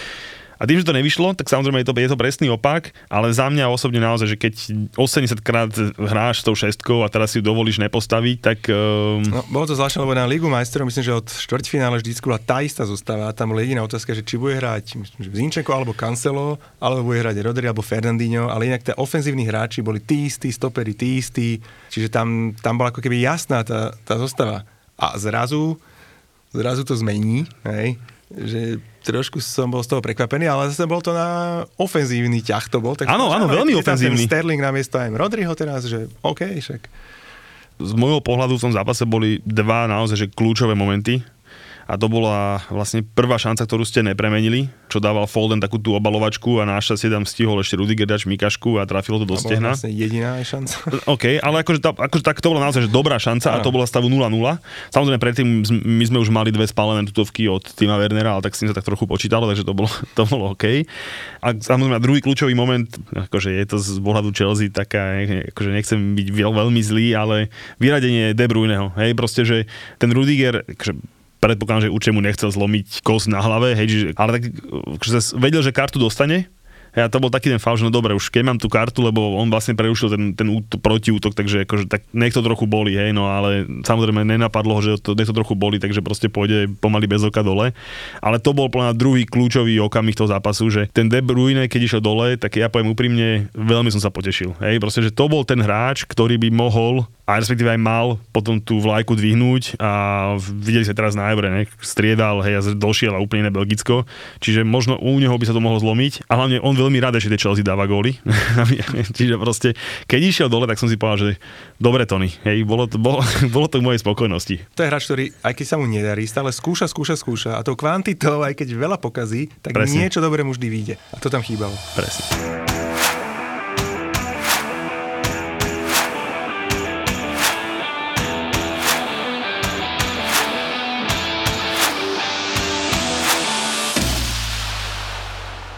a tým, že to nevyšlo, tak samozrejme je to, je to presný opak, ale za mňa osobne naozaj, že keď 80 krát hráš s tou šestkou a teraz si ju dovolíš nepostaviť, tak um, No, bolo to zvláštne, lebo na Ligu majstrov myslím, že od štvrťfinále vždy bola tá istá zostava. A tam bola jediná otázka, že či bude hrať Zinčenko alebo Cancelo, alebo bude hrať Rodri alebo Fernandinho, ale inak tie ofenzívni hráči boli tí istí, stopery tí istí, čiže tam, tam bola ako keby jasná tá, tá zostava. A zrazu, zrazu to zmení, hej, že trošku som bol z toho prekvapený, ale zase bol to na ofenzívny ťah to bol. Áno, áno, veľmi je ofenzívny. Sterling na miesto aj Rodriho teraz, že OK, však z môjho pohľadu v tom zápase boli dva naozaj že kľúčové momenty. A to bola vlastne prvá šanca, ktorú ste nepremenili, čo dával Folden takú tú obalovačku a našťastie tam stihol ešte Rudiger dať Mikašku a trafilo to do to stehna. vlastne jediná šanca. OK, ale akože, tá, akože tak to bola naozaj že dobrá šanca a to bola stavu 0-0. Samozrejme predtým my sme už mali dve spálené tutovky od Tima Wernera, ale tak s tým sa tak trochu počítalo, takže to bolo, to bolo OK. A samozrejme druhý kľúčový moment, akože je to z pohľadu Chelsea taká, akože nechcem byť veľ, veľmi zlý, ale vyradenie De Bruyneho, hej, proste, že ten Rudiger, akože predpokladám, že určite mu nechcel zlomiť kos na hlave, hej, že, ale tak akože vedel, že kartu dostane, ja to bol taký ten faul, že no dobre, už keď mám tú kartu, lebo on vlastne prerušil ten, ten út, protiútok, takže akože, tak nech to trochu boli, hej, no ale samozrejme nenapadlo ho, že to, nech to trochu boli, takže proste pôjde pomaly bez oka dole. Ale to bol plná druhý kľúčový okamih toho zápasu, že ten De Bruyne, keď išiel dole, tak ja poviem úprimne, veľmi som sa potešil. Hej, proste, že to bol ten hráč, ktorý by mohol a respektíve aj mal potom tú vlajku dvihnúť a videli sa teraz na Evre, ne? striedal, hej, a došiel a úplne iné Belgicko, čiže možno u neho by sa to mohlo zlomiť a hlavne on veľmi rád ešte tie Chelsea dáva góly, čiže proste, keď išiel dole, tak som si povedal, že dobre Tony, hej, bolo to, bolo, bolo to k mojej spokojnosti. To je hráč, ktorý, aj keď sa mu nedarí, stále skúša, skúša, skúša a tou kvantitou, aj keď veľa pokazí, tak Presne. niečo dobré mu vždy vyjde. A to tam chýbalo. Presne.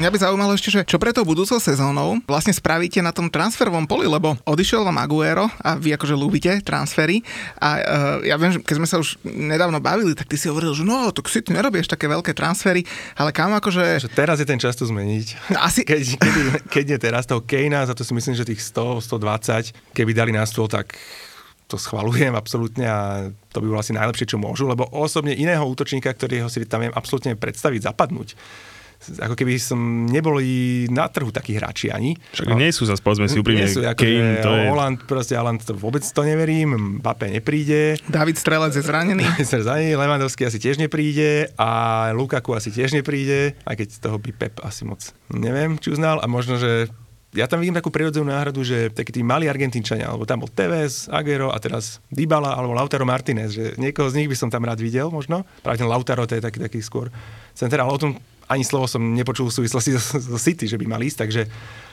Mňa by zaujímalo ešte, že čo pre tou budúcou sezónou vlastne spravíte na tom transferovom poli, lebo odišiel vám Aguero a vy akože ľúbite transfery a uh, ja viem, že keď sme sa už nedávno bavili, tak ty si hovoril, že no, tak si ty nerobíš také veľké transfery, ale kam akože... Že teraz je ten čas to zmeniť. Asi- Keď, keď, keď je teraz toho Kejna, za to si myslím, že tých 100, 120, keby dali na stôl, tak to schvalujem absolútne a to by bolo asi najlepšie, čo môžu, lebo osobne iného útočníka, ktorého si tam viem absolútne predstaviť, zapadnúť. Ako keby som neboli na trhu takí hráči ani. Však nie sú zase, povedzme si úprimne, sú, ako, Kane, to je... Holland, proste Holland, to vôbec to neverím, Mbappé nepríde, David Strelec je zranený. Zranený, Lewandowski asi tiež nepríde a Lukaku asi tiež nepríde, aj keď z toho by Pep asi moc neviem, či uznal a možno, že ja tam vidím takú prirodzenú náhradu, že takí tí malí Argentínčania, alebo tam bol Tevez, Aguero a teraz Dybala alebo Lautaro Martinez, že niekoho z nich by som tam rád videl možno. Práve ten Lautaro to je taký, taký skôr center, ale o tom ani slovo som nepočul v súvislosti so, so City, že by mal ísť, takže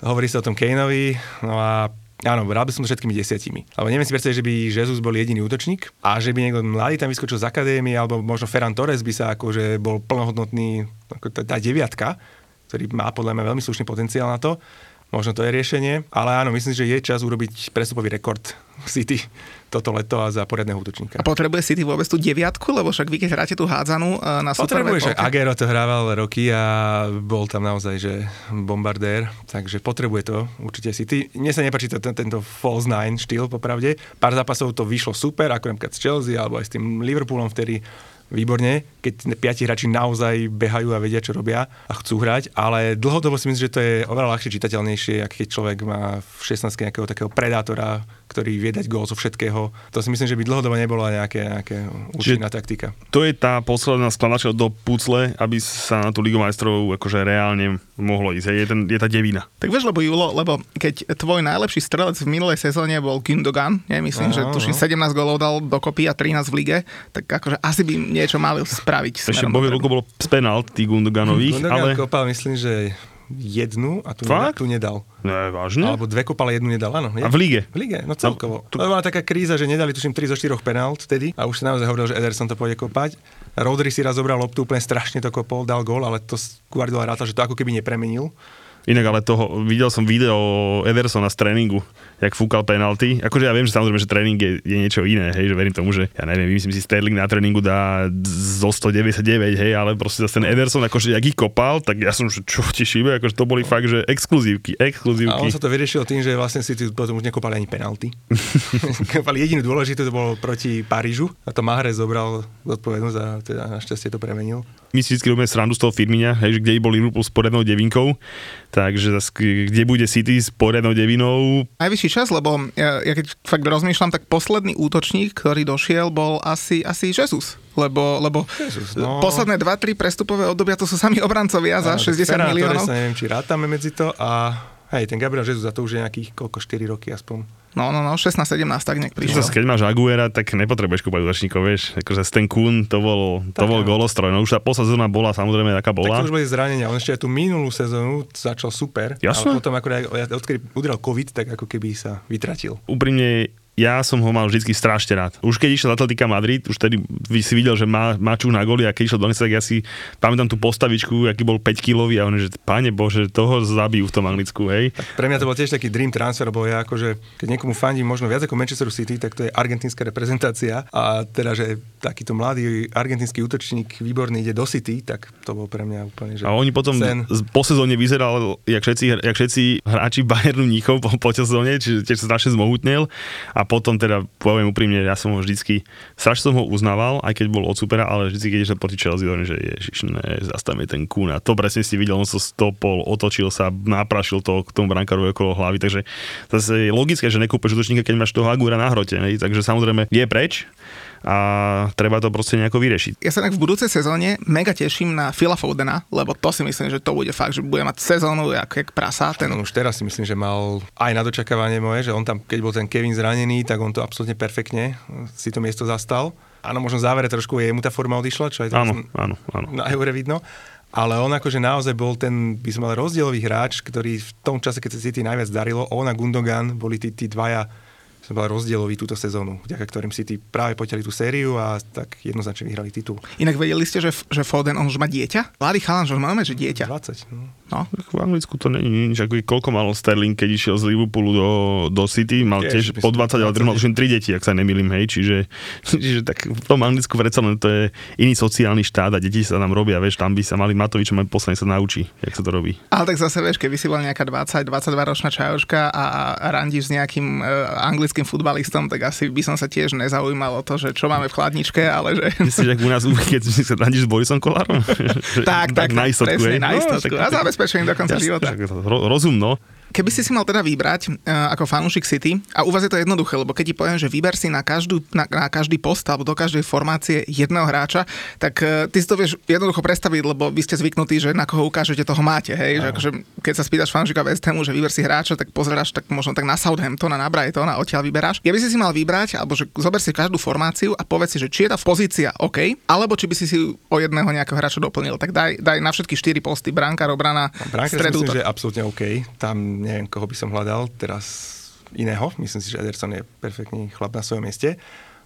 hovorí sa o tom Kaneovi, no a Áno, rád by som to všetkými desiatimi. Lebo neviem si predstaviť, že by Jesus bol jediný útočník a že by niekto mladý tam vyskočil z akadémie, alebo možno Ferran Torres by sa akože bol plnohodnotný, ako tá, tá deviatka, ktorý má podľa mňa veľmi slušný potenciál na to. Možno to je riešenie, ale áno, myslím, že je čas urobiť prestupový rekord City toto leto a za poriadného útočníka. A potrebuje City vôbec tú deviatku, lebo však vy keď hráte tú hádzanú eh, na Potrebuješ, polke- Agero to hrával roky a bol tam naozaj, že bombardér, takže potrebuje to určite City. Mne sa nepáči to, tento false nine štýl, popravde. Pár zápasov to vyšlo super, ako napríklad s Chelsea alebo aj s tým Liverpoolom vtedy výborne, keď piati hráči naozaj behajú a vedia, čo robia a chcú hrať, ale dlhodobo si myslím, že to je oveľa ľahšie čitateľnejšie, ako keď človek má v 16 nejakého takého predátora, ktorý vie dať gól zo všetkého. To si myslím, že by dlhodobo nebola nejaké, nejaké účinná taktika. To je tá posledná skladačka do pucle, aby sa na tú Ligu majstrov akože reálne mohlo ísť. Je, ten, je tá devina. Tak vieš, lebo Julo, lebo keď tvoj najlepší strelec v minulej sezóne bol Gündogan, nie, myslím, že Áno, tuším no. 17 golov dal dokopy a 13 v lige, tak akože asi by niečo mali spraviť. Ešte. Luko bolo z penalty Gundoganových, Gundogan ale... kopal, myslím, že jednu a tu, nedal, tu nedal. Ne, vážne? Alebo dve kopale, jednu nedal, áno. A v lige? V lige, no celkovo. tu- To bola taká kríza, že nedali tuším 3 zo 4 penalt vtedy a už sa naozaj hovoril, že Ederson to pôjde kopať. Rodri si raz zobral loptu, úplne strašne to kopol, dal gól, ale to Guardiola rátal, že to ako keby nepremenil. Inak ale toho, videl som video Edersona z tréningu, jak fúkal penalty. Akože ja viem, že samozrejme, že tréning je, je niečo iné, hej, že verím tomu, že ja neviem, myslím si, Sterling na tréningu dá zo 199, hej, ale proste zase ten Ederson, akože jak ich kopal, tak ja som, že čo ti šíbe, akože to boli fakt, že exkluzívky, A on exkluzívky. sa to vyriešil tým, že vlastne si potom už nekopali ani penalty. kopali jedinú dôležitú, to bolo proti Parížu a to Mahrez zobral zodpovednosť a teda našťastie to premenil. My si vždy robíme srandu z toho Firminia, hej, že kde bol Liverpool s poriadnou devinkou, takže kde bude City s poriadnou devinou, Najvyšší čas, lebo ja, ja keď fakt rozmýšľam, tak posledný útočník, ktorý došiel, bol asi, asi Jesus. Lebo, lebo Jesus, no. posledné 2-3 prestupové obdobia to sú sami obrancovia za Áno, 60 Ferran miliónov. Sa neviem, či rátame medzi to a hej, ten Gabriel Jesus za to už je nejakých koľko, 4 roky aspoň. No, no, no, 16-17 tak nejak prišiel. Keď máš Aguera, tak nepotrebuješ kúpať útočníkov, vieš. Akože ten Kun, to bol, to Tak bol golostroj. No už tá posledná sezóna bola samozrejme, aká Tak bola. to už boli zranenia. On ešte aj tú minulú sezónu začal super. Jasné. Ale potom, akorát, odkedy udrel COVID, tak ako keby sa vytratil. Úprimne, ja som ho mal vždy strašne rád. Už keď išiel Atletika Madrid, už tedy si videl, že má, má čuch na goli a keď išiel do Nesa, tak ja si pamätám tú postavičku, aký bol 5 kilový a on, že pane Bože, toho zabijú v tom Anglicku, hej. Pre mňa to bol tiež taký dream transfer, lebo ja akože, keď niekomu fandím možno viac ako Manchester City, tak to je argentínska reprezentácia a teda, že takýto mladý argentínsky útočník výborný ide do City, tak to bol pre mňa úplne, že A oni potom sen. po sezóne vyzeral, jak všetci, jak všetci hráči Bayernu Mníchov po, po sezóne, čiže tiež sa strašne zmohutnel. A potom teda, poviem úprimne, ja som ho vždycky, strašne som ho uznával, aj keď bol od supera, ale vždycky, keď išiel proti Chelsea, hovorím, že ježiš, ne, zastavme ten kún. A to presne si videl, on sa stopol, otočil sa, naprašil to k tomu brankárovi okolo hlavy. Takže zase je logické, že nekúpeš útočníka, keď máš toho Agura na hrote. Ne? Takže samozrejme je preč a treba to proste nejako vyriešiť. Ja sa tak v budúcej sezóne mega teším na Phila Fodena, lebo to si myslím, že to bude fakt, že bude mať sezónu jak, jak prasa. Ten, On už teraz si myslím, že mal aj na dočakávanie moje, že on tam, keď bol ten Kevin zranený, tak on to absolútne perfektne si to miesto zastal. Áno, možno v závere trošku jemu tá forma odišla, čo aj teraz Áno, áno, áno. na eure vidno. Ale on akože naozaj bol ten, by som mal rozdielový hráč, ktorý v tom čase, keď sa City najviac darilo, on a Gundogan boli tí, tí dvaja som bol rozdielový túto sezónu, vďaka ktorým City práve poťali tú sériu a tak jednoznačne vyhrali titul. Inak vedeli ste, že, že Foden, on už má dieťa? Mladý chalan, že už máme, že dieťa. 20. No. No. V Anglicku to není nič, ako koľko mal Sterling, keď išiel z Liverpoolu do, do City, mal Tiež, tiež, po myslím, 20, ale 20. mal tuším 3 deti, ak sa nemýlim, hej, čiže, čiže tak v tom Anglicku predsa len to je iný sociálny štát a deti sa tam robia, vieš, tam by sa mali Matovič mať posledne sa naučí, jak sa to robí. Ale tak zase vieš, keby si bol nejaká 20-22 ročná čajočka a, a randíš s nejakým uh, anglickým futbalistom, tak asi by som sa tiež nezaujímal o to, že čo máme v chladničke, ale že... Myslíš, jak u nás, keď si sa radíš s Borisom Kolárom? Tak, tak, na tak, istotku, presne, na No, istotku. tak- a zabezpečením do konca života. ro- rozumno. Keby si si mal teda vybrať uh, ako fanúšik City, a u vás je to jednoduché, lebo keď ti poviem, že vyber si na, každú, na, na každý post alebo do každej formácie jedného hráča, tak uh, ty si to vieš jednoducho predstaviť, lebo vy ste zvyknutí, že na koho ukážete, toho máte. Hej? Že akože, keď sa spýtaš fanúšika West Hamu, že vyber si hráča, tak pozeráš tak možno tak na Southampton na Brighton a odtiaľ vyberáš. Keby si si mal vybrať, alebo že zober si každú formáciu a povedz si, že či je tá pozícia OK, alebo či by si si o jedného nejakého hráča doplnil. Tak daj, daj na všetky štyri posty, brankár, obrana, Bránka si stred, myslím, že je absolútne OK. Tam neviem, koho by som hľadal teraz iného. Myslím si, že Ederson je perfektný chlap na svojom mieste.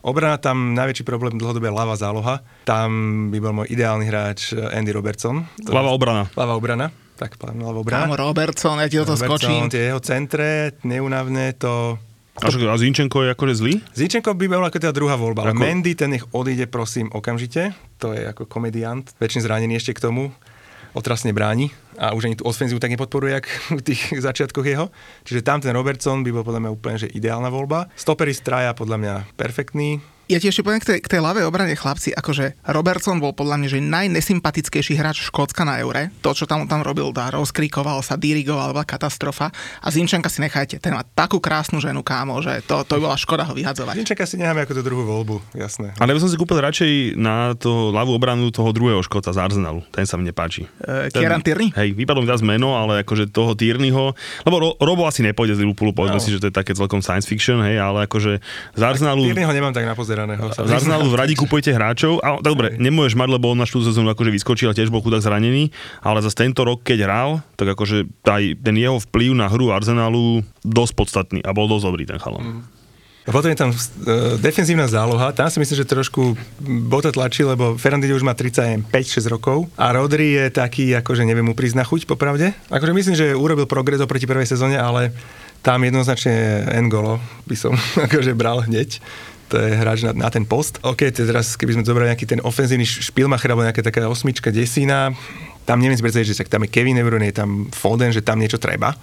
Obrana tam najväčší problém dlhodobé ľava záloha. Tam by bol môj ideálny hráč eh, Andy Robertson. Lava obrana. Ľava obrana. Tak, pán ľava obrana. Kámo, Robertson, ja ti do toho skočím. Robertson, tie jeho centre, neunavné, to... A, čo, a Zinčenko je akože zlý? Zinčenko by bola ako teda druhá voľba, ale Ako- Mendy, ten nech odíde prosím okamžite, to je ako komediant, väčšine zranený ešte k tomu, otrasne bráni a už ani tú ofenzívu tak nepodporuje, jak v tých začiatkoch jeho. Čiže tam ten Robertson by bol podľa mňa úplne že ideálna voľba. Stopery z Traja podľa mňa perfektný, Ja ti ešte poviem k tej, k tej ľavej obrane chlapci, akože Robertson bol podľa mňa, že najnesympatickejší hráč Škótska na Eure. To, čo tam, tam robil, dá, rozkrikoval sa, dirigoval, bola katastrofa. A Zinčenka si nechajte, ten má takú krásnu ženu, kámo, že to, to by bola škoda ho vyhadzovať. Zinčeka si necháme ako tú druhú voľbu, jasné. Ale by som si kúpil radšej na to ľavú obranu toho druhého Škóta z Arsenalu. Ten sa mne páči. E, Ten- Kieran Tierney? Hej, vypadlo mi teraz meno, ale akože toho Tierneyho, lebo Ro, Robo asi nepôjde z Liverpoolu, povedzme No. si, že to je také celkom science fiction, hej, ale akože z Arsenalu... Tyrnyho nemám tak napozeraného. Z Arsenalu v radi kupujete hráčov, a dobre, nemôžeš mať, lebo on na štúdu sezónu akože vyskočil a tiež bol chudák zranený, ale zase tento rok, keď hral, tak akože aj ten jeho vplyv na hru Arsenalu dosť podstatný a bol dosť dobrý ten chalan. A potom je tam uh, defenzívna záloha, tam si myslím, že trošku bota tlačí, lebo Ferrandini už má 35-6 rokov a Rodri je taký, akože neviem mu na chuť, popravde. Akože myslím, že urobil progres oproti prvej sezóne, ale tam jednoznačne N'Golo by som akože bral hneď. Je hráč na, na ten post. OK, teraz, keby sme zobrali nejaký ten ofenzívny špilmacher alebo nejaká taká osmička desína, tam neviem si predstaviť, že tak tam je Kevin De je tam Foden, že tam niečo treba.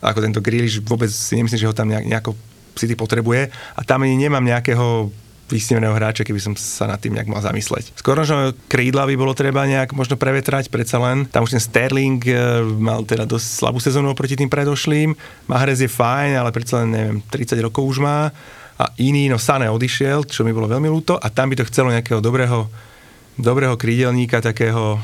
Ako tento Grealish vôbec si nemyslím, že ho tam nejak, nejako City potrebuje a tam ani nemám nejakého vysneveného hráča, keby som sa nad tým nejak mal zamysleť. Skoro, že krídla by bolo treba nejak možno prevetrať, predsa len. Tam už ten Sterling e, mal teda dosť slabú sezónu oproti tým predošlým. Mahrez je fajn, ale predsa len, neviem, 30 rokov už má. A iný, no Sané odišiel, čo mi bolo veľmi ľúto. A tam by to chcelo nejakého dobrého, dobrého krídelníka, takého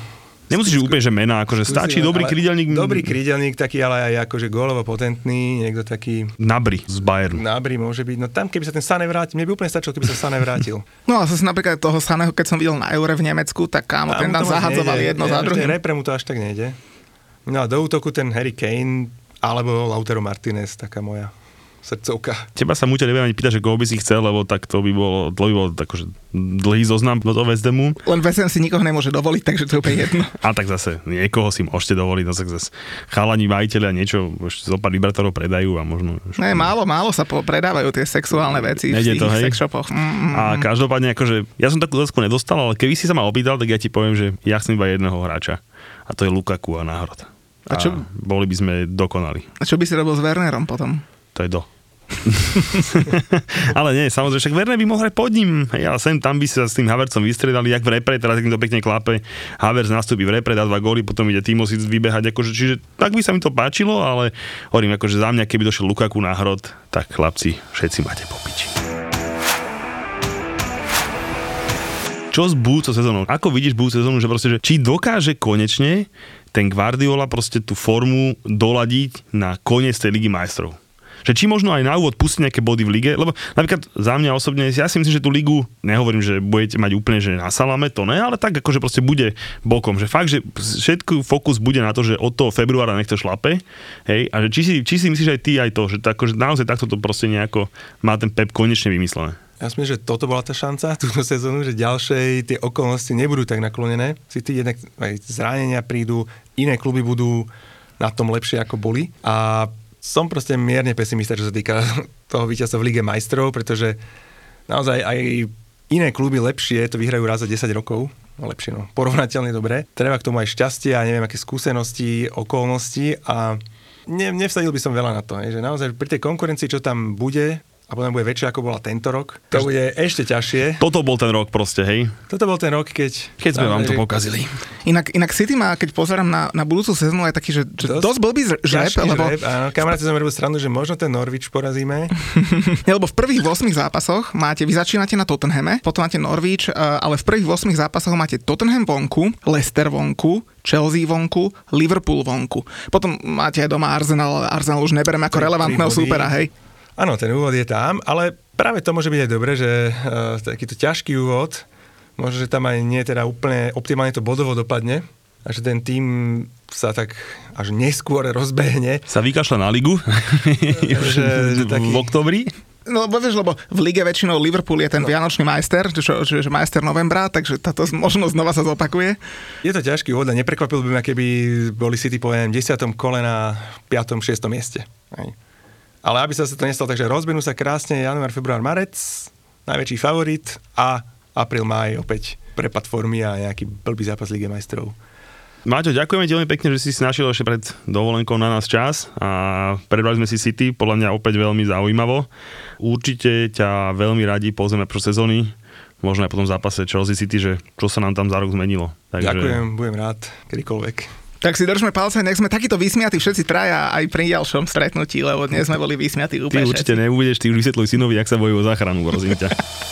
Nemusíš úplne, že mená, akože stačí dobrý ale krídelník Dobrý krídelník, taký ale aj akože gólovo potentný, niekto taký Nabry z Bayernu. nábry môže byť. No tam, keby sa ten Sané vrátil, mne by úplne stačilo, keby sa Sané vrátil. No a zase napríklad toho Saného, keď som videl na Eure v Nemecku, tak kámo, ten tam to moc zahadzoval nejde. jedno Ja, za že druhým. Ten repre mu to až tak nejde. No a do útoku ten Harry Kane, alebo Lautaro Martinez, taká moja srdcovka. Teba sa Muťa nebudem ani pýtať, že koho by si chcel, lebo tak to by bolo, to by bol akože dlhý zoznam do toho Hamu. Len VSM si nikoho nemôže dovoliť, takže to je úplne jedno. A tak zase niekoho si môžete dovoliť, no tak zase chalani majiteľia niečo, zo pár vibrátorov predajú a možno... Ne, málo, málo sa po- predávajú tie sexuálne veci v Nejde tých to, hej? sex shopoch. Mm, mm, A každopádne, akože, ja som takú otázku nedostal, ale keby si sa ma opýtal, tak ja ti poviem, že ja chcem iba jedného hráča. A to je Lukaku a náhrod. A čo- boli by sme dokonali. A čo by si robil s Wernerom potom? To je do. ale nie, samozrejme, však Werner by mohol hrať pod ním. Hej, sem tam by sa s tým Havercom vystredali, jak v repre, teraz to pekne klape. Havertz nastúpi v repre, dá dva góly, potom ide Timo si vybehať. Akože, čiže tak by sa mi to páčilo, ale hovorím, akože za mňa, keby došiel Lukaku na hrod, tak chlapci, všetci máte po piči. Čo s budúcou sezónou? Ako vidíš budúcu sezónu, že proste, že či dokáže konečne ten Guardiola proste tú formu doladiť na koniec tej ligy majstrov? Že či možno aj na úvod pustiť nejaké body v lige, lebo napríklad za mňa osobne, ja si myslím, že tú ligu, nehovorím, že budete mať úplne, že na salame, to ne, ale tak akože proste bude bokom, že fakt, že všetko fokus bude na to, že od toho februára nech to šlape, hej, a že či si, či si myslíš aj ty aj to, že, tak, akože naozaj takto to proste nejako má ten Pep konečne vymyslené. Ja si myslím, že toto bola tá šanca, túto sezónu, že ďalšej tie okolnosti nebudú tak naklonené. Si ty jednak aj zranenia prídu, iné kluby budú na tom lepšie ako boli. A som proste mierne pesimista, čo sa týka toho víťazstva v Lige majstrov, pretože naozaj aj iné kluby lepšie to vyhrajú raz za 10 rokov. No lepšie, no. Porovnateľne dobre. Treba k tomu aj šťastie a neviem, aké skúsenosti, okolnosti a ne, nevsadil by som veľa na to. Že naozaj pri tej konkurencii, čo tam bude, a potom bude väčšia, ako bola tento rok, to bude ešte ťažšie. Toto bol ten rok proste, hej. Toto bol ten rok, keď... Keď sme vám to pokazili. Inak, inak City má, keď pozerám na, na budúcu sezónu, aj taký, že, že Dosť dosť, blbý žreb, lebo, žreb, áno, kamaráti som robil stranu, že možno ten Norwich porazíme. Nie, lebo v prvých 8 zápasoch máte, vy začínate na Tottenhame, potom máte Norwich, eh, ale v prvých 8 zápasoch máte Tottenham vonku, Leicester vonku, Chelsea vonku, Liverpool vonku. Potom máte aj doma Arsenal, Arsenal už nebereme ako relevantného súpera, hej. Áno, ten úvod je tam, ale práve to môže byť aj dobre, že uh, takýto ťažký úvod, možno, že tam aj nie teda úplne optimálne to bodovo dopadne a že ten tým sa tak až neskôr rozbehne. Sa vykašľa na ligu Že- že taký- v oktobri. No lebo vieš, lebo v lige väčšinou Liverpool je ten no. vianočný majster, čo, čo, že majster novembra, takže táto možno znova sa zopakuje. Je to ťažký úvod a neprekvapil by ma, keby boli City poviem 10. kole na 5. 6. mieste. Hej. Ale aby sa to nestalo, takže rozbenú sa krásne január, február, marec, najväčší favorit a apríl, máj opäť prepad formy a nejaký blbý zápas Lige majstrov. Maťo, ďakujeme ti veľmi pekne, že si si našiel ešte pred dovolenkou na nás čas a prebrali sme si City, podľa mňa opäť veľmi zaujímavo. Určite ťa veľmi radi pozrieme pro sezóny možno aj po tom zápase Chelsea City, že čo sa nám tam za rok zmenilo. Takže, Ďakujem, budem rád, kedykoľvek. Tak si držme palce, nech sme takýto vysmiatí všetci traja aj pri ďalšom stretnutí, lebo dnes sme boli vysmiatí Ty úplne určite všetci. nebudeš, ty už vysvetľuj synovi, jak sa bojujú o záchranu, prosím ťa.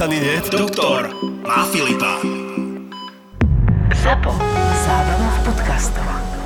nedodýchaný, nie? Doktor má Filipa. Zapo. Zábrná v podcastovách.